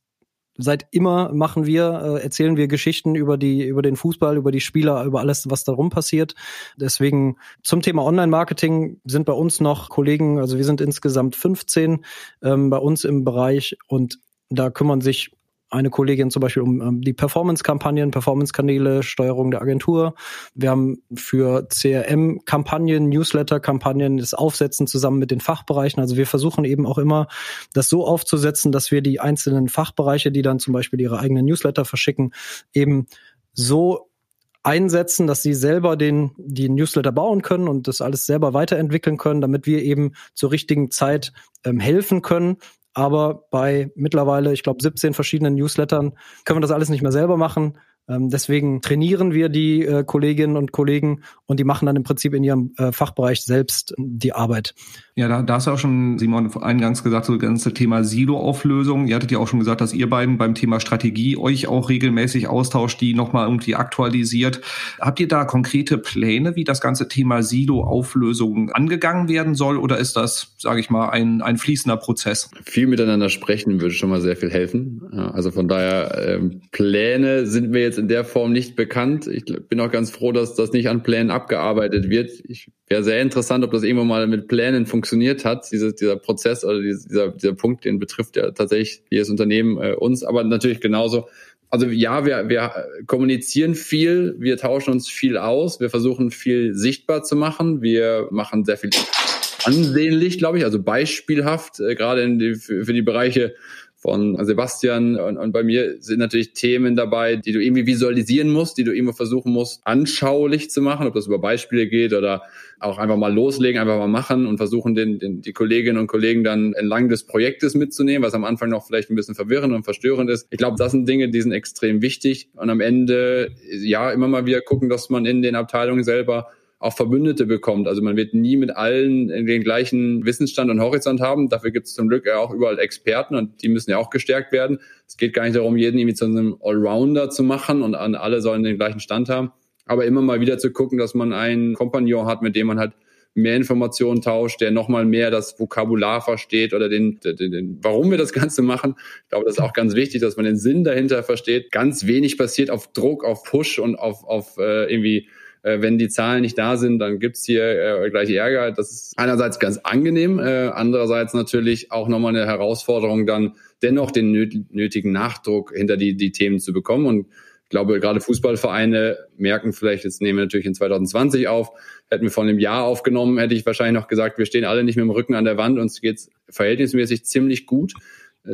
seit immer machen wir, äh, erzählen wir Geschichten über die, über den Fußball, über die Spieler, über alles, was darum passiert. Deswegen zum Thema Online-Marketing sind bei uns noch Kollegen, also wir sind insgesamt 15 ähm, bei uns im Bereich und da kümmern sich eine Kollegin zum Beispiel um um die Performance-Kampagnen, Performance-Kanäle, Steuerung der Agentur. Wir haben für CRM-Kampagnen, Newsletter-Kampagnen das Aufsetzen zusammen mit den Fachbereichen. Also wir versuchen eben auch immer, das so aufzusetzen, dass wir die einzelnen Fachbereiche, die dann zum Beispiel ihre eigenen Newsletter verschicken, eben so einsetzen, dass sie selber den, die Newsletter bauen können und das alles selber weiterentwickeln können, damit wir eben zur richtigen Zeit ähm, helfen können, aber bei mittlerweile, ich glaube, 17 verschiedenen Newslettern können wir das alles nicht mehr selber machen. Ähm, deswegen trainieren wir die äh, Kolleginnen und Kollegen und die machen dann im Prinzip in ihrem äh, Fachbereich selbst die Arbeit. Ja, da, da hast du auch schon, Simon, eingangs gesagt, so das ganze Thema Silo-Auflösung. Ihr hattet ja auch schon gesagt, dass ihr beiden beim Thema Strategie euch auch regelmäßig austauscht, die nochmal irgendwie aktualisiert. Habt ihr da konkrete Pläne, wie das ganze Thema Silo-Auflösung angegangen werden soll? Oder ist das, sage ich mal, ein, ein fließender Prozess? Viel miteinander sprechen würde schon mal sehr viel helfen. Also von daher, ähm, Pläne sind mir jetzt in der Form nicht bekannt. Ich bin auch ganz froh, dass das nicht an Plänen abgearbeitet wird. Ich wäre sehr interessant, ob das irgendwann mal mit Plänen funktioniert hat, dieses, dieser Prozess oder dieser, dieser Punkt, den betrifft ja tatsächlich jedes Unternehmen äh, uns, aber natürlich genauso. Also ja, wir, wir kommunizieren viel, wir tauschen uns viel aus, wir versuchen viel sichtbar zu machen, wir machen sehr viel ansehnlich, glaube ich, also beispielhaft, äh, gerade in die, für, für die Bereiche von Sebastian und, und bei mir sind natürlich Themen dabei, die du irgendwie visualisieren musst, die du immer versuchen musst, anschaulich zu machen, ob das über Beispiele geht oder auch einfach mal loslegen, einfach mal machen und versuchen, den, den, die Kolleginnen und Kollegen dann entlang des Projektes mitzunehmen, was am Anfang noch vielleicht ein bisschen verwirrend und verstörend ist. Ich glaube, das sind Dinge, die sind extrem wichtig und am Ende, ja, immer mal wieder gucken, dass man in den Abteilungen selber auch Verbündete bekommt. Also man wird nie mit allen den gleichen Wissensstand und Horizont haben. Dafür gibt es zum Glück ja auch überall Experten und die müssen ja auch gestärkt werden. Es geht gar nicht darum, jeden irgendwie zu einem Allrounder zu machen und alle sollen den gleichen Stand haben. Aber immer mal wieder zu gucken, dass man einen Kompagnon hat, mit dem man halt mehr Informationen tauscht, der nochmal mehr das Vokabular versteht oder den, den, den, warum wir das Ganze machen. Ich glaube, das ist auch ganz wichtig, dass man den Sinn dahinter versteht. Ganz wenig passiert auf Druck, auf Push und auf, auf äh, irgendwie äh, wenn die Zahlen nicht da sind, dann gibt's hier äh, gleich Ärger. Das ist einerseits ganz angenehm, äh, andererseits natürlich auch nochmal eine Herausforderung, dann dennoch den nötigen Nachdruck hinter die, die Themen zu bekommen. Und ich glaube, gerade Fußballvereine merken vielleicht, jetzt nehmen wir natürlich in 2020 auf, hätten wir vor einem Jahr aufgenommen, hätte ich wahrscheinlich noch gesagt, wir stehen alle nicht mit dem Rücken an der Wand, uns geht's verhältnismäßig ziemlich gut.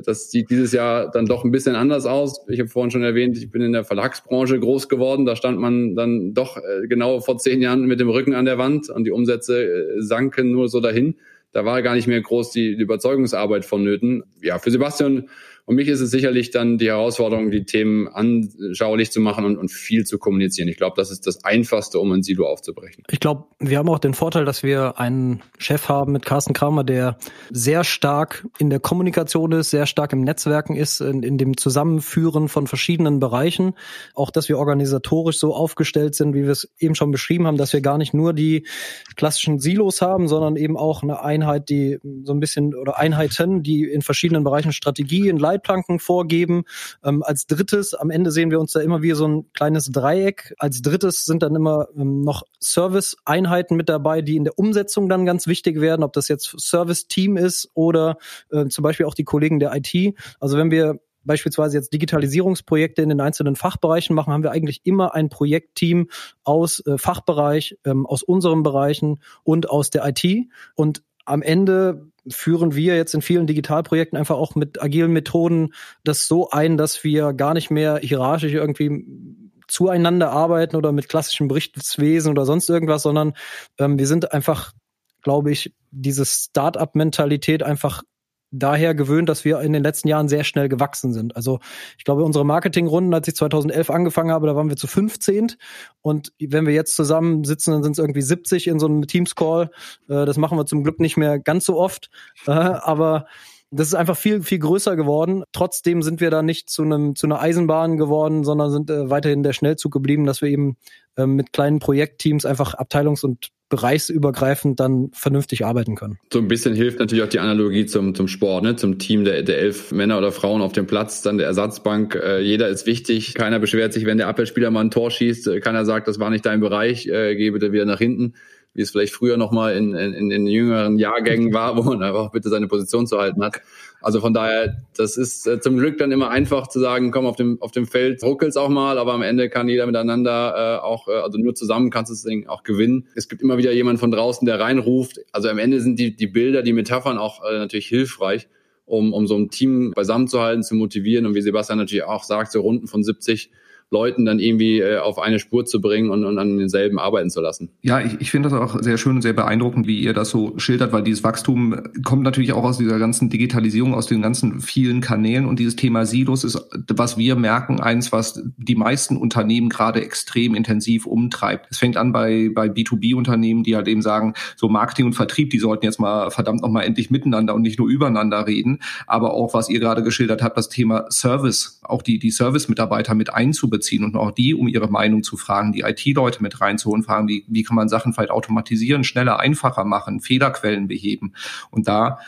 Das sieht dieses Jahr dann doch ein bisschen anders aus. Ich habe vorhin schon erwähnt, ich bin in der Verlagsbranche groß geworden. Da stand man dann doch äh, genau vor zehn Jahren mit dem Rücken an der Wand und die Umsätze äh, sanken nur so dahin. Da war gar nicht mehr groß die, Überzeugungsarbeit vonnöten. Ja, für Sebastian und mich ist es sicherlich dann die Herausforderung, die Themen anschaulich zu machen und, und viel zu kommunizieren. Ich glaube, das ist das Einfachste, um ein Silo aufzubrechen. Ich glaube, wir haben auch den Vorteil, dass wir einen Chef haben mit Carsten Kramer, der sehr stark in der Kommunikation ist, sehr stark im Netzwerken ist, in, in dem Zusammenführen von verschiedenen Bereichen. Auch, dass wir organisatorisch so aufgestellt sind, wie wir es eben schon beschrieben haben, dass wir gar nicht nur die klassischen Silos haben, sondern eben auch eine Einheit, die so ein bisschen oder Einheiten, die in verschiedenen Bereichen Strategien, Leitplanken vorgeben. Ähm, als drittes, am Ende sehen wir uns da immer wie so ein kleines Dreieck. Als drittes sind dann immer ähm, noch Service-Einheiten mit dabei, die in der Umsetzung dann ganz wichtig werden, ob das jetzt Service-Team ist oder äh, zum Beispiel auch die Kollegen der IT. Also wenn wir beispielsweise jetzt Digitalisierungsprojekte in den einzelnen Fachbereichen machen, haben wir eigentlich immer ein Projektteam aus äh, Fachbereich, ähm, aus unseren Bereichen und aus der IT. Und am Ende führen wir jetzt in vielen Digitalprojekten einfach auch mit agilen Methoden das so ein, dass wir gar nicht mehr hierarchisch irgendwie zueinander arbeiten oder mit klassischem Berichtswesen oder sonst irgendwas, sondern ähm, wir sind einfach, glaube ich, diese Start-up-Mentalität einfach daher gewöhnt, dass wir in den letzten Jahren sehr schnell gewachsen sind. Also ich glaube, unsere Marketingrunden, als ich 2011 angefangen habe, da waren wir zu 15 und wenn wir jetzt zusammen sitzen, dann sind es irgendwie 70 in so einem Teams-Call. Äh, das machen wir zum Glück nicht mehr ganz so oft, äh, aber das ist einfach viel, viel größer geworden. Trotzdem sind wir da nicht zu einem, zu einer Eisenbahn geworden, sondern sind äh, weiterhin der Schnellzug geblieben, dass wir eben äh, mit kleinen Projektteams einfach abteilungs- und bereichsübergreifend dann vernünftig arbeiten können. So ein bisschen hilft natürlich auch die Analogie zum, zum Sport, ne? zum Team der, der elf Männer oder Frauen auf dem Platz, dann der Ersatzbank. Äh, jeder ist wichtig. Keiner beschwert sich, wenn der Abwehrspieler mal ein Tor schießt. Äh, keiner sagt, das war nicht dein Bereich, äh, geh bitte wieder nach hinten wie es vielleicht früher nochmal in, in, in den jüngeren Jahrgängen war, wo man einfach bitte seine Position zu halten hat. Also von daher, das ist äh, zum Glück dann immer einfach zu sagen, komm, auf dem, auf dem Feld ruckelt's auch mal, aber am Ende kann jeder miteinander äh, auch, äh, also nur zusammen kannst du das Ding auch gewinnen. Es gibt immer wieder jemand von draußen, der reinruft. Also am Ende sind die, die Bilder, die Metaphern auch äh, natürlich hilfreich, um, um so ein Team beisammen zu halten, zu motivieren und wie Sebastian natürlich auch sagt, so Runden von 70 Leuten dann irgendwie äh, auf eine Spur zu bringen und, und an denselben arbeiten zu lassen. Ja, ich, ich finde das auch sehr schön und sehr beeindruckend, wie ihr das so schildert, weil dieses Wachstum kommt natürlich auch aus dieser ganzen Digitalisierung, aus den ganzen vielen Kanälen und dieses Thema Silos ist, was wir merken, eins, was die meisten Unternehmen gerade extrem intensiv umtreibt. Es fängt an bei, bei B2B-Unternehmen, die halt eben sagen, so Marketing und Vertrieb, die sollten jetzt mal verdammt nochmal endlich miteinander und nicht nur übereinander reden, aber auch, was ihr gerade geschildert habt, das Thema Service, auch die, die Service-Mitarbeiter mit einzubeziehen einzubeziehen und auch die um ihre Meinung zu fragen, die IT-Leute mit reinzuholen, fragen, wie, wie kann man Sachen vielleicht automatisieren, schneller, einfacher machen, Fehlerquellen beheben und da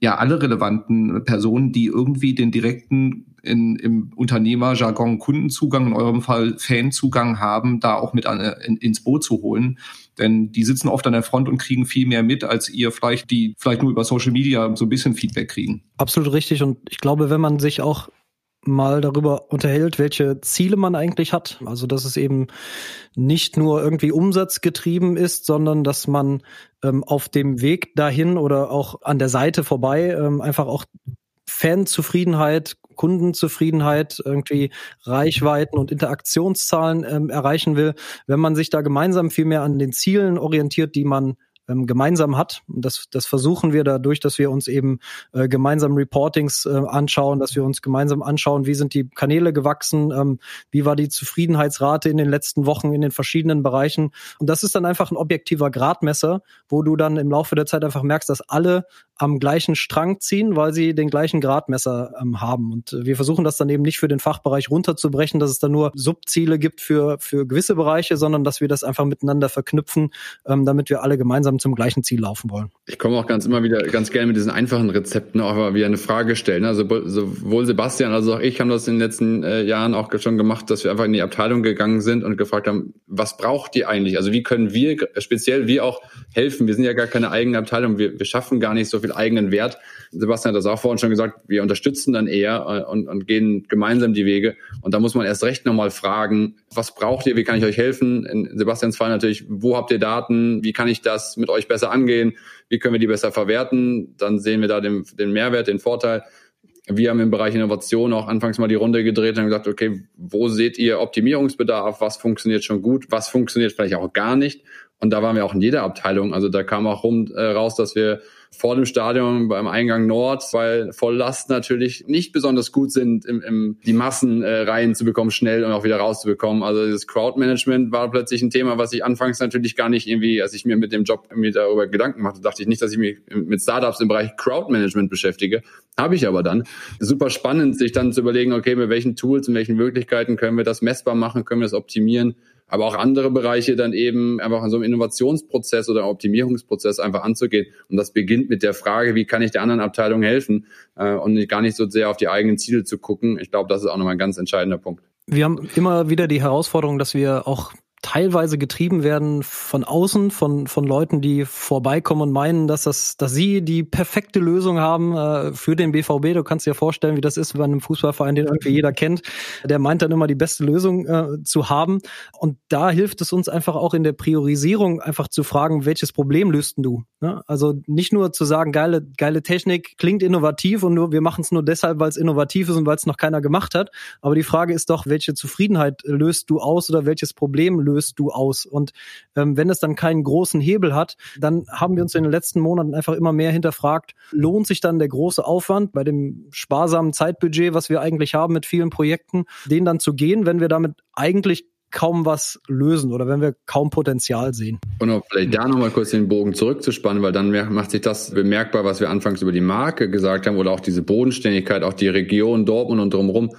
ja alle relevanten Personen, die irgendwie den direkten in, im Unternehmerjargon Kundenzugang, in eurem Fall Fanzugang haben, da auch mit an, in, ins Boot zu holen. Denn die sitzen oft an der Front und kriegen viel mehr mit, als ihr vielleicht, die vielleicht nur über Social Media so ein bisschen Feedback kriegen. Absolut richtig. Und ich glaube, wenn man sich auch mal darüber unterhält, welche Ziele man eigentlich hat. Also dass es eben nicht nur irgendwie umsatzgetrieben ist, sondern dass man ähm, auf dem Weg dahin oder auch an der Seite vorbei ähm, einfach auch Fanzufriedenheit, Kundenzufriedenheit, irgendwie Reichweiten und Interaktionszahlen ähm, erreichen will, wenn man sich da gemeinsam viel mehr an den Zielen orientiert, die man ähm, gemeinsam hat. Das, das versuchen wir dadurch, dass wir uns eben äh, gemeinsam Reportings äh, anschauen, dass wir uns gemeinsam anschauen, wie sind die Kanäle gewachsen, ähm, wie war die Zufriedenheitsrate in den letzten Wochen in den verschiedenen Bereichen. Und das ist dann einfach ein objektiver Gradmesser, wo du dann im Laufe der Zeit einfach merkst, dass alle am gleichen Strang ziehen, weil sie den gleichen Gradmesser ähm, haben. Und äh, wir versuchen das dann eben nicht für den Fachbereich runterzubrechen, dass es da nur Subziele gibt für, für gewisse Bereiche, sondern dass wir das einfach miteinander verknüpfen, ähm, damit wir alle gemeinsam zum gleichen Ziel laufen wollen. Ich komme auch ganz immer wieder ganz gerne mit diesen einfachen Rezepten auch mal wieder eine Frage stellen. Also sowohl Sebastian als auch ich haben das in den letzten äh, Jahren auch schon gemacht, dass wir einfach in die Abteilung gegangen sind und gefragt haben, was braucht ihr eigentlich? Also wie können wir, speziell wir auch helfen? Wir sind ja gar keine eigene Abteilung. Wir, wir schaffen gar nicht so viel eigenen Wert. Sebastian hat das auch vorhin schon gesagt. Wir unterstützen dann eher äh, und, und gehen gemeinsam die Wege. Und da muss man erst recht nochmal fragen, was braucht ihr? Wie kann ich euch helfen? In Sebastians Fall natürlich, wo habt ihr Daten? Wie kann ich das mit euch besser angehen? Wie können wir die besser verwerten? Dann sehen wir da den, den Mehrwert, den Vorteil. Wir haben im Bereich Innovation auch anfangs mal die Runde gedreht und gesagt, okay, wo seht ihr Optimierungsbedarf? Was funktioniert schon gut? Was funktioniert vielleicht auch gar nicht? Und da waren wir auch in jeder Abteilung. Also da kam auch rum, äh, raus, dass wir vor dem Stadion beim Eingang Nord, weil Volllast natürlich nicht besonders gut sind, im, im, die Massen äh, rein zu bekommen, schnell und auch wieder rauszubekommen. Also das Crowdmanagement war plötzlich ein Thema, was ich anfangs natürlich gar nicht irgendwie, als ich mir mit dem Job irgendwie darüber Gedanken machte, dachte ich nicht, dass ich mich mit Startups im Bereich Crowdmanagement beschäftige. Habe ich aber dann. Super spannend, sich dann zu überlegen, okay, mit welchen Tools und welchen Möglichkeiten können wir das messbar machen, können wir das optimieren aber auch andere Bereiche dann eben einfach in so einem Innovationsprozess oder Optimierungsprozess einfach anzugehen. Und das beginnt mit der Frage, wie kann ich der anderen Abteilung helfen äh, und gar nicht so sehr auf die eigenen Ziele zu gucken. Ich glaube, das ist auch nochmal ein ganz entscheidender Punkt. Wir haben immer wieder die Herausforderung, dass wir auch teilweise getrieben werden von außen, von, von Leuten, die vorbeikommen und meinen, dass das, dass sie die perfekte Lösung haben äh, für den BVB. Du kannst dir vorstellen, wie das ist bei einem Fußballverein, den irgendwie jeder kennt. Der meint dann immer die beste Lösung äh, zu haben. Und da hilft es uns einfach auch in der Priorisierung einfach zu fragen, welches Problem löst du? Ne? Also nicht nur zu sagen, geile, geile Technik klingt innovativ und nur, wir machen es nur deshalb, weil es innovativ ist und weil es noch keiner gemacht hat. Aber die Frage ist doch, welche Zufriedenheit löst du aus oder welches Problem löst löst du aus? Und ähm, wenn es dann keinen großen Hebel hat, dann haben wir uns in den letzten Monaten einfach immer mehr hinterfragt, lohnt sich dann der große Aufwand bei dem sparsamen Zeitbudget, was wir eigentlich haben mit vielen Projekten, den dann zu gehen, wenn wir damit eigentlich kaum was lösen oder wenn wir kaum Potenzial sehen. Und auch vielleicht da nochmal kurz den Bogen zurückzuspannen, weil dann macht sich das bemerkbar, was wir anfangs über die Marke gesagt haben oder auch diese Bodenständigkeit, auch die Region Dortmund und drumherum.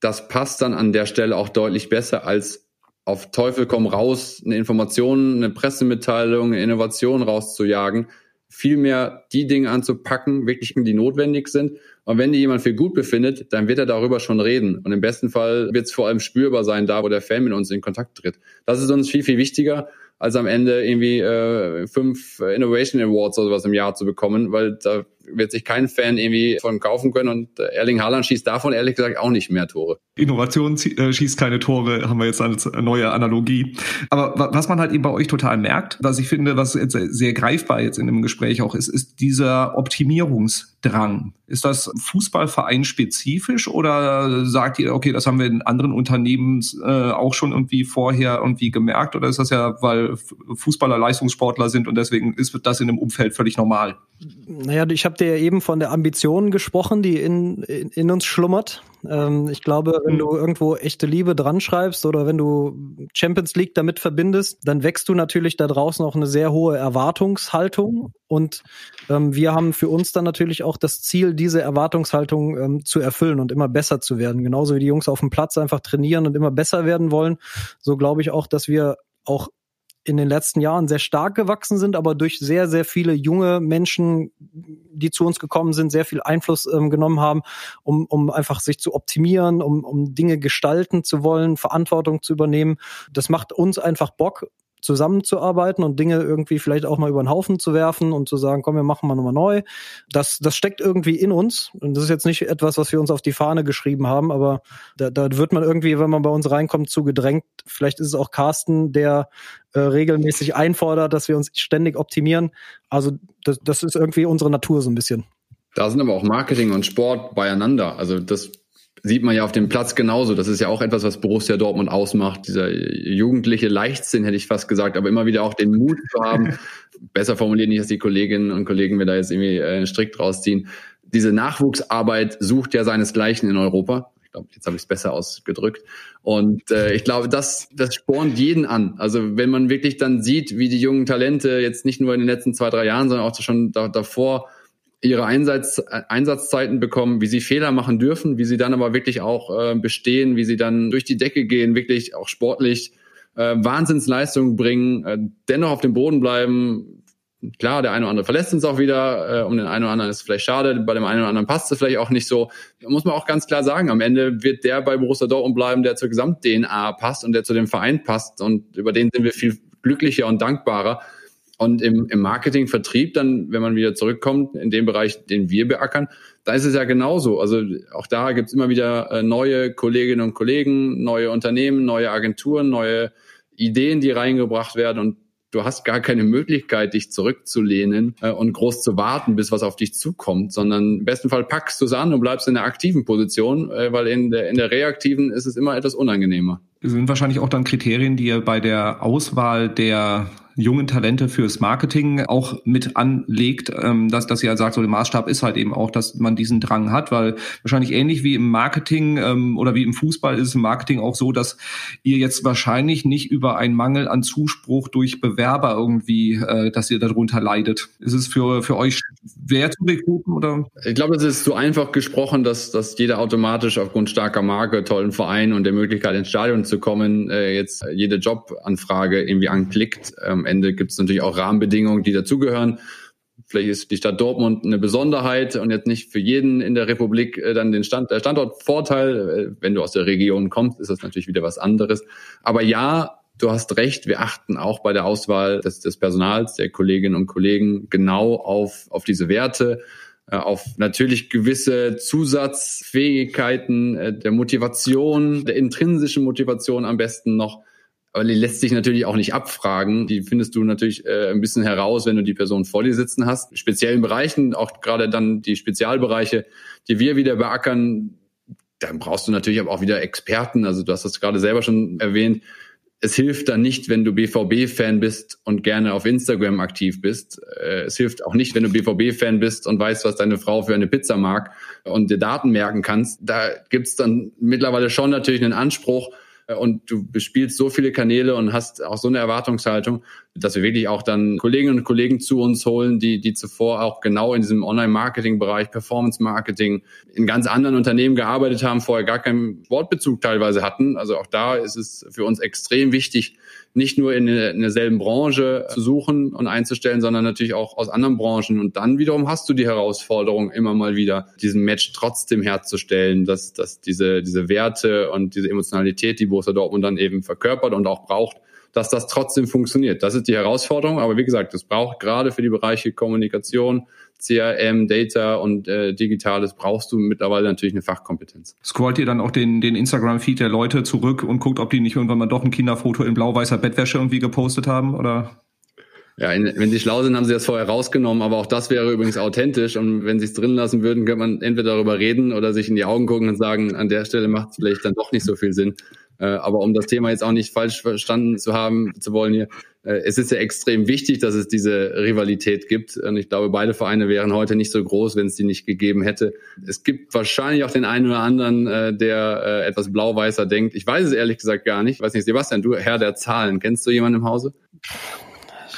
Das passt dann an der Stelle auch deutlich besser als auf Teufel komm raus, eine Information, eine Pressemitteilung, eine Innovation rauszujagen, vielmehr die Dinge anzupacken, wirklich die notwendig sind. Und wenn die jemand für gut befindet, dann wird er darüber schon reden. Und im besten Fall wird es vor allem spürbar sein, da wo der Fan mit uns in Kontakt tritt. Das ist uns viel, viel wichtiger, als am Ende irgendwie äh, fünf Innovation Awards oder sowas im Jahr zu bekommen, weil da wird sich kein Fan irgendwie von kaufen können und Erling Haaland schießt davon ehrlich gesagt auch nicht mehr Tore. Innovation äh, schießt keine Tore, haben wir jetzt eine neue Analogie. Aber was man halt eben bei euch total merkt, was ich finde, was jetzt sehr greifbar jetzt in dem Gespräch auch ist, ist dieser Optimierungsdrang. Ist das Fußballverein spezifisch oder sagt ihr, okay, das haben wir in anderen Unternehmen äh, auch schon irgendwie vorher irgendwie gemerkt oder ist das ja, weil Fußballer Leistungssportler sind und deswegen ist das in dem Umfeld völlig normal? Naja, ich habe dir ja eben von der Ambition gesprochen, die in, in, in uns schlummert. Ähm, ich glaube, wenn du irgendwo echte Liebe dran schreibst oder wenn du Champions League damit verbindest, dann wächst du natürlich da draußen auch eine sehr hohe Erwartungshaltung. Und ähm, wir haben für uns dann natürlich auch das Ziel, diese Erwartungshaltung ähm, zu erfüllen und immer besser zu werden. Genauso wie die Jungs auf dem Platz einfach trainieren und immer besser werden wollen, so glaube ich auch, dass wir auch in den letzten Jahren sehr stark gewachsen sind, aber durch sehr, sehr viele junge Menschen, die zu uns gekommen sind, sehr viel Einfluss ähm, genommen haben, um, um einfach sich zu optimieren, um, um Dinge gestalten zu wollen, Verantwortung zu übernehmen. Das macht uns einfach Bock, zusammenzuarbeiten und Dinge irgendwie vielleicht auch mal über den Haufen zu werfen und zu sagen, komm, wir machen mal nochmal neu. Das, das steckt irgendwie in uns. Und das ist jetzt nicht etwas, was wir uns auf die Fahne geschrieben haben, aber da, da wird man irgendwie, wenn man bei uns reinkommt, zu gedrängt. Vielleicht ist es auch Carsten, der äh, regelmäßig einfordert, dass wir uns ständig optimieren. Also das, das ist irgendwie unsere Natur so ein bisschen. Da sind aber auch Marketing und Sport beieinander. Also das sieht man ja auf dem Platz genauso. Das ist ja auch etwas, was Borussia Dortmund ausmacht. Dieser jugendliche Leichtsinn, hätte ich fast gesagt, aber immer wieder auch den Mut zu haben, besser formuliert nicht, dass die Kolleginnen und Kollegen mir da jetzt irgendwie äh, einen Strick draus ziehen. Diese Nachwuchsarbeit sucht ja seinesgleichen in Europa. Ich glaube, jetzt habe ich es besser ausgedrückt. Und äh, ich glaube, das, das spornt jeden an. Also wenn man wirklich dann sieht, wie die jungen Talente jetzt nicht nur in den letzten zwei, drei Jahren, sondern auch schon da, davor ihre Einsatz, Einsatzzeiten bekommen, wie sie Fehler machen dürfen, wie sie dann aber wirklich auch äh, bestehen, wie sie dann durch die Decke gehen, wirklich auch sportlich äh, Wahnsinnsleistungen bringen, äh, dennoch auf dem Boden bleiben. Klar, der eine oder andere verlässt uns auch wieder, äh, um den einen oder anderen ist es vielleicht schade, bei dem einen oder anderen passt es vielleicht auch nicht so. Da muss man auch ganz klar sagen, am Ende wird der bei Borussia Dortmund bleiben, der zur Gesamt-DNA passt und der zu dem Verein passt und über den sind wir viel glücklicher und dankbarer. Und im, im Marketing, Vertrieb, dann, wenn man wieder zurückkommt, in dem Bereich, den wir beackern, da ist es ja genauso. Also auch da gibt's immer wieder äh, neue Kolleginnen und Kollegen, neue Unternehmen, neue Agenturen, neue Ideen, die reingebracht werden. Und du hast gar keine Möglichkeit, dich zurückzulehnen äh, und groß zu warten, bis was auf dich zukommt, sondern im besten Fall packst du es an und bleibst in der aktiven Position, äh, weil in der, in der reaktiven ist es immer etwas unangenehmer. Das sind wahrscheinlich auch dann Kriterien, die ihr bei der Auswahl der jungen Talente fürs Marketing auch mit anlegt, ähm, dass, dass ihr halt sagt, so der Maßstab ist halt eben auch, dass man diesen Drang hat, weil wahrscheinlich ähnlich wie im Marketing ähm, oder wie im Fußball ist im Marketing auch so, dass ihr jetzt wahrscheinlich nicht über einen Mangel an Zuspruch durch Bewerber irgendwie, äh, dass ihr darunter leidet. Ist es für, für euch schwer zu rekruten oder? Ich glaube, es ist zu einfach gesprochen, dass, dass jeder automatisch aufgrund starker Marke, tollen Verein und der Möglichkeit ins Stadion zu kommen, äh, jetzt jede Jobanfrage irgendwie anklickt. Ähm, Ende gibt es natürlich auch Rahmenbedingungen, die dazugehören. Vielleicht ist die Stadt Dortmund eine Besonderheit und jetzt nicht für jeden in der Republik äh, dann den Stand, der Standortvorteil. Äh, wenn du aus der Region kommst, ist das natürlich wieder was anderes. Aber ja, du hast recht, wir achten auch bei der Auswahl des, des Personals, der Kolleginnen und Kollegen genau auf, auf diese Werte, äh, auf natürlich gewisse Zusatzfähigkeiten der Motivation, der intrinsischen Motivation am besten noch aber die lässt sich natürlich auch nicht abfragen. Die findest du natürlich äh, ein bisschen heraus, wenn du die Person vor dir sitzen hast. In speziellen Bereichen, auch gerade dann die Spezialbereiche, die wir wieder beackern, dann brauchst du natürlich aber auch wieder Experten. Also du hast das gerade selber schon erwähnt. Es hilft dann nicht, wenn du BVB-Fan bist und gerne auf Instagram aktiv bist. Äh, es hilft auch nicht, wenn du BVB-Fan bist und weißt, was deine Frau für eine Pizza mag und dir Daten merken kannst. Da gibt's dann mittlerweile schon natürlich einen Anspruch, und du bespielst so viele Kanäle und hast auch so eine Erwartungshaltung, dass wir wirklich auch dann Kolleginnen und Kollegen zu uns holen, die, die zuvor auch genau in diesem Online-Marketing-Bereich, Performance-Marketing in ganz anderen Unternehmen gearbeitet haben, vorher gar keinen Wortbezug teilweise hatten. Also auch da ist es für uns extrem wichtig, nicht nur in, in derselben Branche zu suchen und einzustellen, sondern natürlich auch aus anderen Branchen. Und dann wiederum hast du die Herausforderung, immer mal wieder diesen Match trotzdem herzustellen, dass, dass diese, diese Werte und diese Emotionalität, die Borussia Dortmund dann eben verkörpert und auch braucht, dass das trotzdem funktioniert. Das ist die Herausforderung. Aber wie gesagt, es braucht gerade für die Bereiche Kommunikation, CRM, Data und äh, Digitales brauchst du mittlerweile natürlich eine Fachkompetenz. Scrollt ihr dann auch den, den Instagram-Feed der Leute zurück und guckt, ob die nicht irgendwann mal doch ein Kinderfoto in blau-weißer Bettwäsche irgendwie gepostet haben? Oder? Ja, wenn sie schlau sind, haben sie das vorher rausgenommen, aber auch das wäre übrigens authentisch und wenn sie es drin lassen würden, könnte man entweder darüber reden oder sich in die Augen gucken und sagen, an der Stelle macht es vielleicht dann doch nicht so viel Sinn. Äh, aber um das Thema jetzt auch nicht falsch verstanden zu haben, zu wollen hier, äh, es ist ja extrem wichtig, dass es diese Rivalität gibt. Und ich glaube, beide Vereine wären heute nicht so groß, wenn es die nicht gegeben hätte. Es gibt wahrscheinlich auch den einen oder anderen, äh, der etwas blau-weißer denkt. Ich weiß es ehrlich gesagt gar nicht. Ich weiß nicht, Sebastian, du Herr der Zahlen, kennst du jemanden im Hause?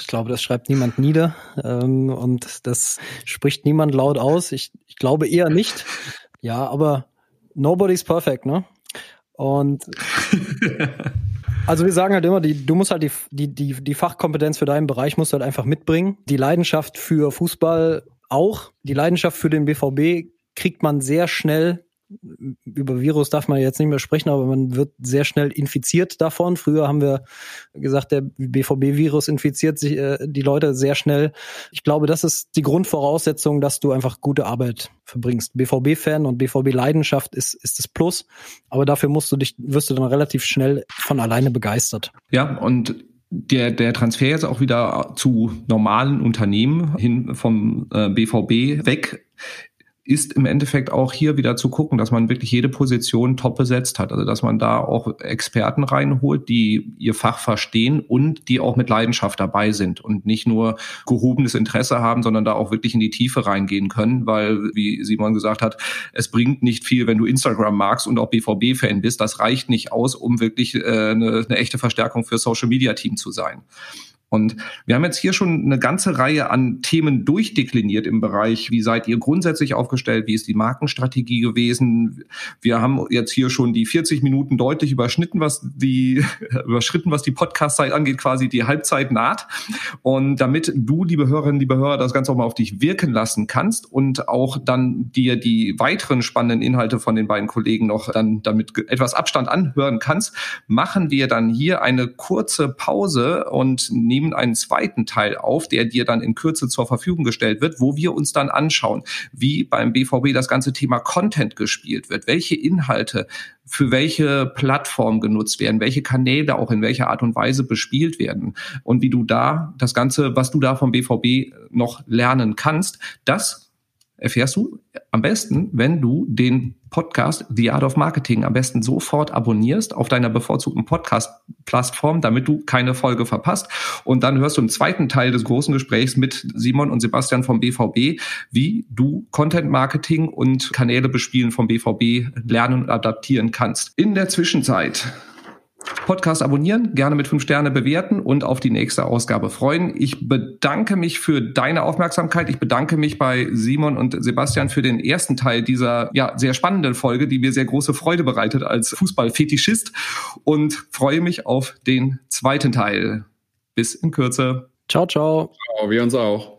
Ich glaube, das schreibt niemand nieder ähm, und das spricht niemand laut aus. Ich, ich glaube eher nicht. Ja, aber nobody's perfect, ne? Und also wir sagen halt immer, die, du musst halt die, die, die, die Fachkompetenz für deinen Bereich musst du halt einfach mitbringen. Die Leidenschaft für Fußball auch. Die Leidenschaft für den BVB kriegt man sehr schnell über Virus darf man jetzt nicht mehr sprechen, aber man wird sehr schnell infiziert davon. Früher haben wir gesagt, der BVB-Virus infiziert sich äh, die Leute sehr schnell. Ich glaube, das ist die Grundvoraussetzung, dass du einfach gute Arbeit verbringst. BVB-Fan und BVB-Leidenschaft ist, ist das Plus, aber dafür musst du dich, wirst du dann relativ schnell von alleine begeistert. Ja, und der, der Transfer jetzt auch wieder zu normalen Unternehmen hin vom äh, BVB weg ist im Endeffekt auch hier wieder zu gucken, dass man wirklich jede Position top besetzt hat. Also dass man da auch Experten reinholt, die ihr Fach verstehen und die auch mit Leidenschaft dabei sind und nicht nur gehobenes Interesse haben, sondern da auch wirklich in die Tiefe reingehen können, weil, wie Simon gesagt hat, es bringt nicht viel, wenn du Instagram magst und auch BVB-Fan bist. Das reicht nicht aus, um wirklich äh, eine, eine echte Verstärkung für Social-Media-Team zu sein. Und wir haben jetzt hier schon eine ganze Reihe an Themen durchdekliniert im Bereich, wie seid ihr grundsätzlich aufgestellt, wie ist die Markenstrategie gewesen. Wir haben jetzt hier schon die 40 Minuten deutlich überschnitten, was die überschritten, was die Podcast-Zeit angeht, quasi die Halbzeit naht. Und damit du, liebe Hörerinnen, liebe Hörer, das Ganze auch mal auf dich wirken lassen kannst und auch dann dir die weiteren spannenden Inhalte von den beiden Kollegen noch dann damit etwas Abstand anhören kannst, machen wir dann hier eine kurze Pause und nehmen nehmen einen zweiten Teil auf, der dir dann in Kürze zur Verfügung gestellt wird, wo wir uns dann anschauen, wie beim BVB das ganze Thema Content gespielt wird, welche Inhalte für welche Plattform genutzt werden, welche Kanäle auch in welcher Art und Weise bespielt werden und wie du da das Ganze, was du da vom BVB noch lernen kannst, das erfährst du am besten, wenn du den Podcast The Art of Marketing am besten sofort abonnierst auf deiner bevorzugten Podcast-Plattform, damit du keine Folge verpasst. Und dann hörst du im zweiten Teil des großen Gesprächs mit Simon und Sebastian vom BVB, wie du Content Marketing und Kanäle bespielen vom BVB lernen und adaptieren kannst. In der Zwischenzeit Podcast abonnieren, gerne mit fünf Sterne bewerten und auf die nächste Ausgabe freuen. Ich bedanke mich für deine Aufmerksamkeit. Ich bedanke mich bei Simon und Sebastian für den ersten Teil dieser ja sehr spannenden Folge, die mir sehr große Freude bereitet als Fußballfetischist und freue mich auf den zweiten Teil. Bis in Kürze. Ciao, ciao. Ciao, wir uns auch.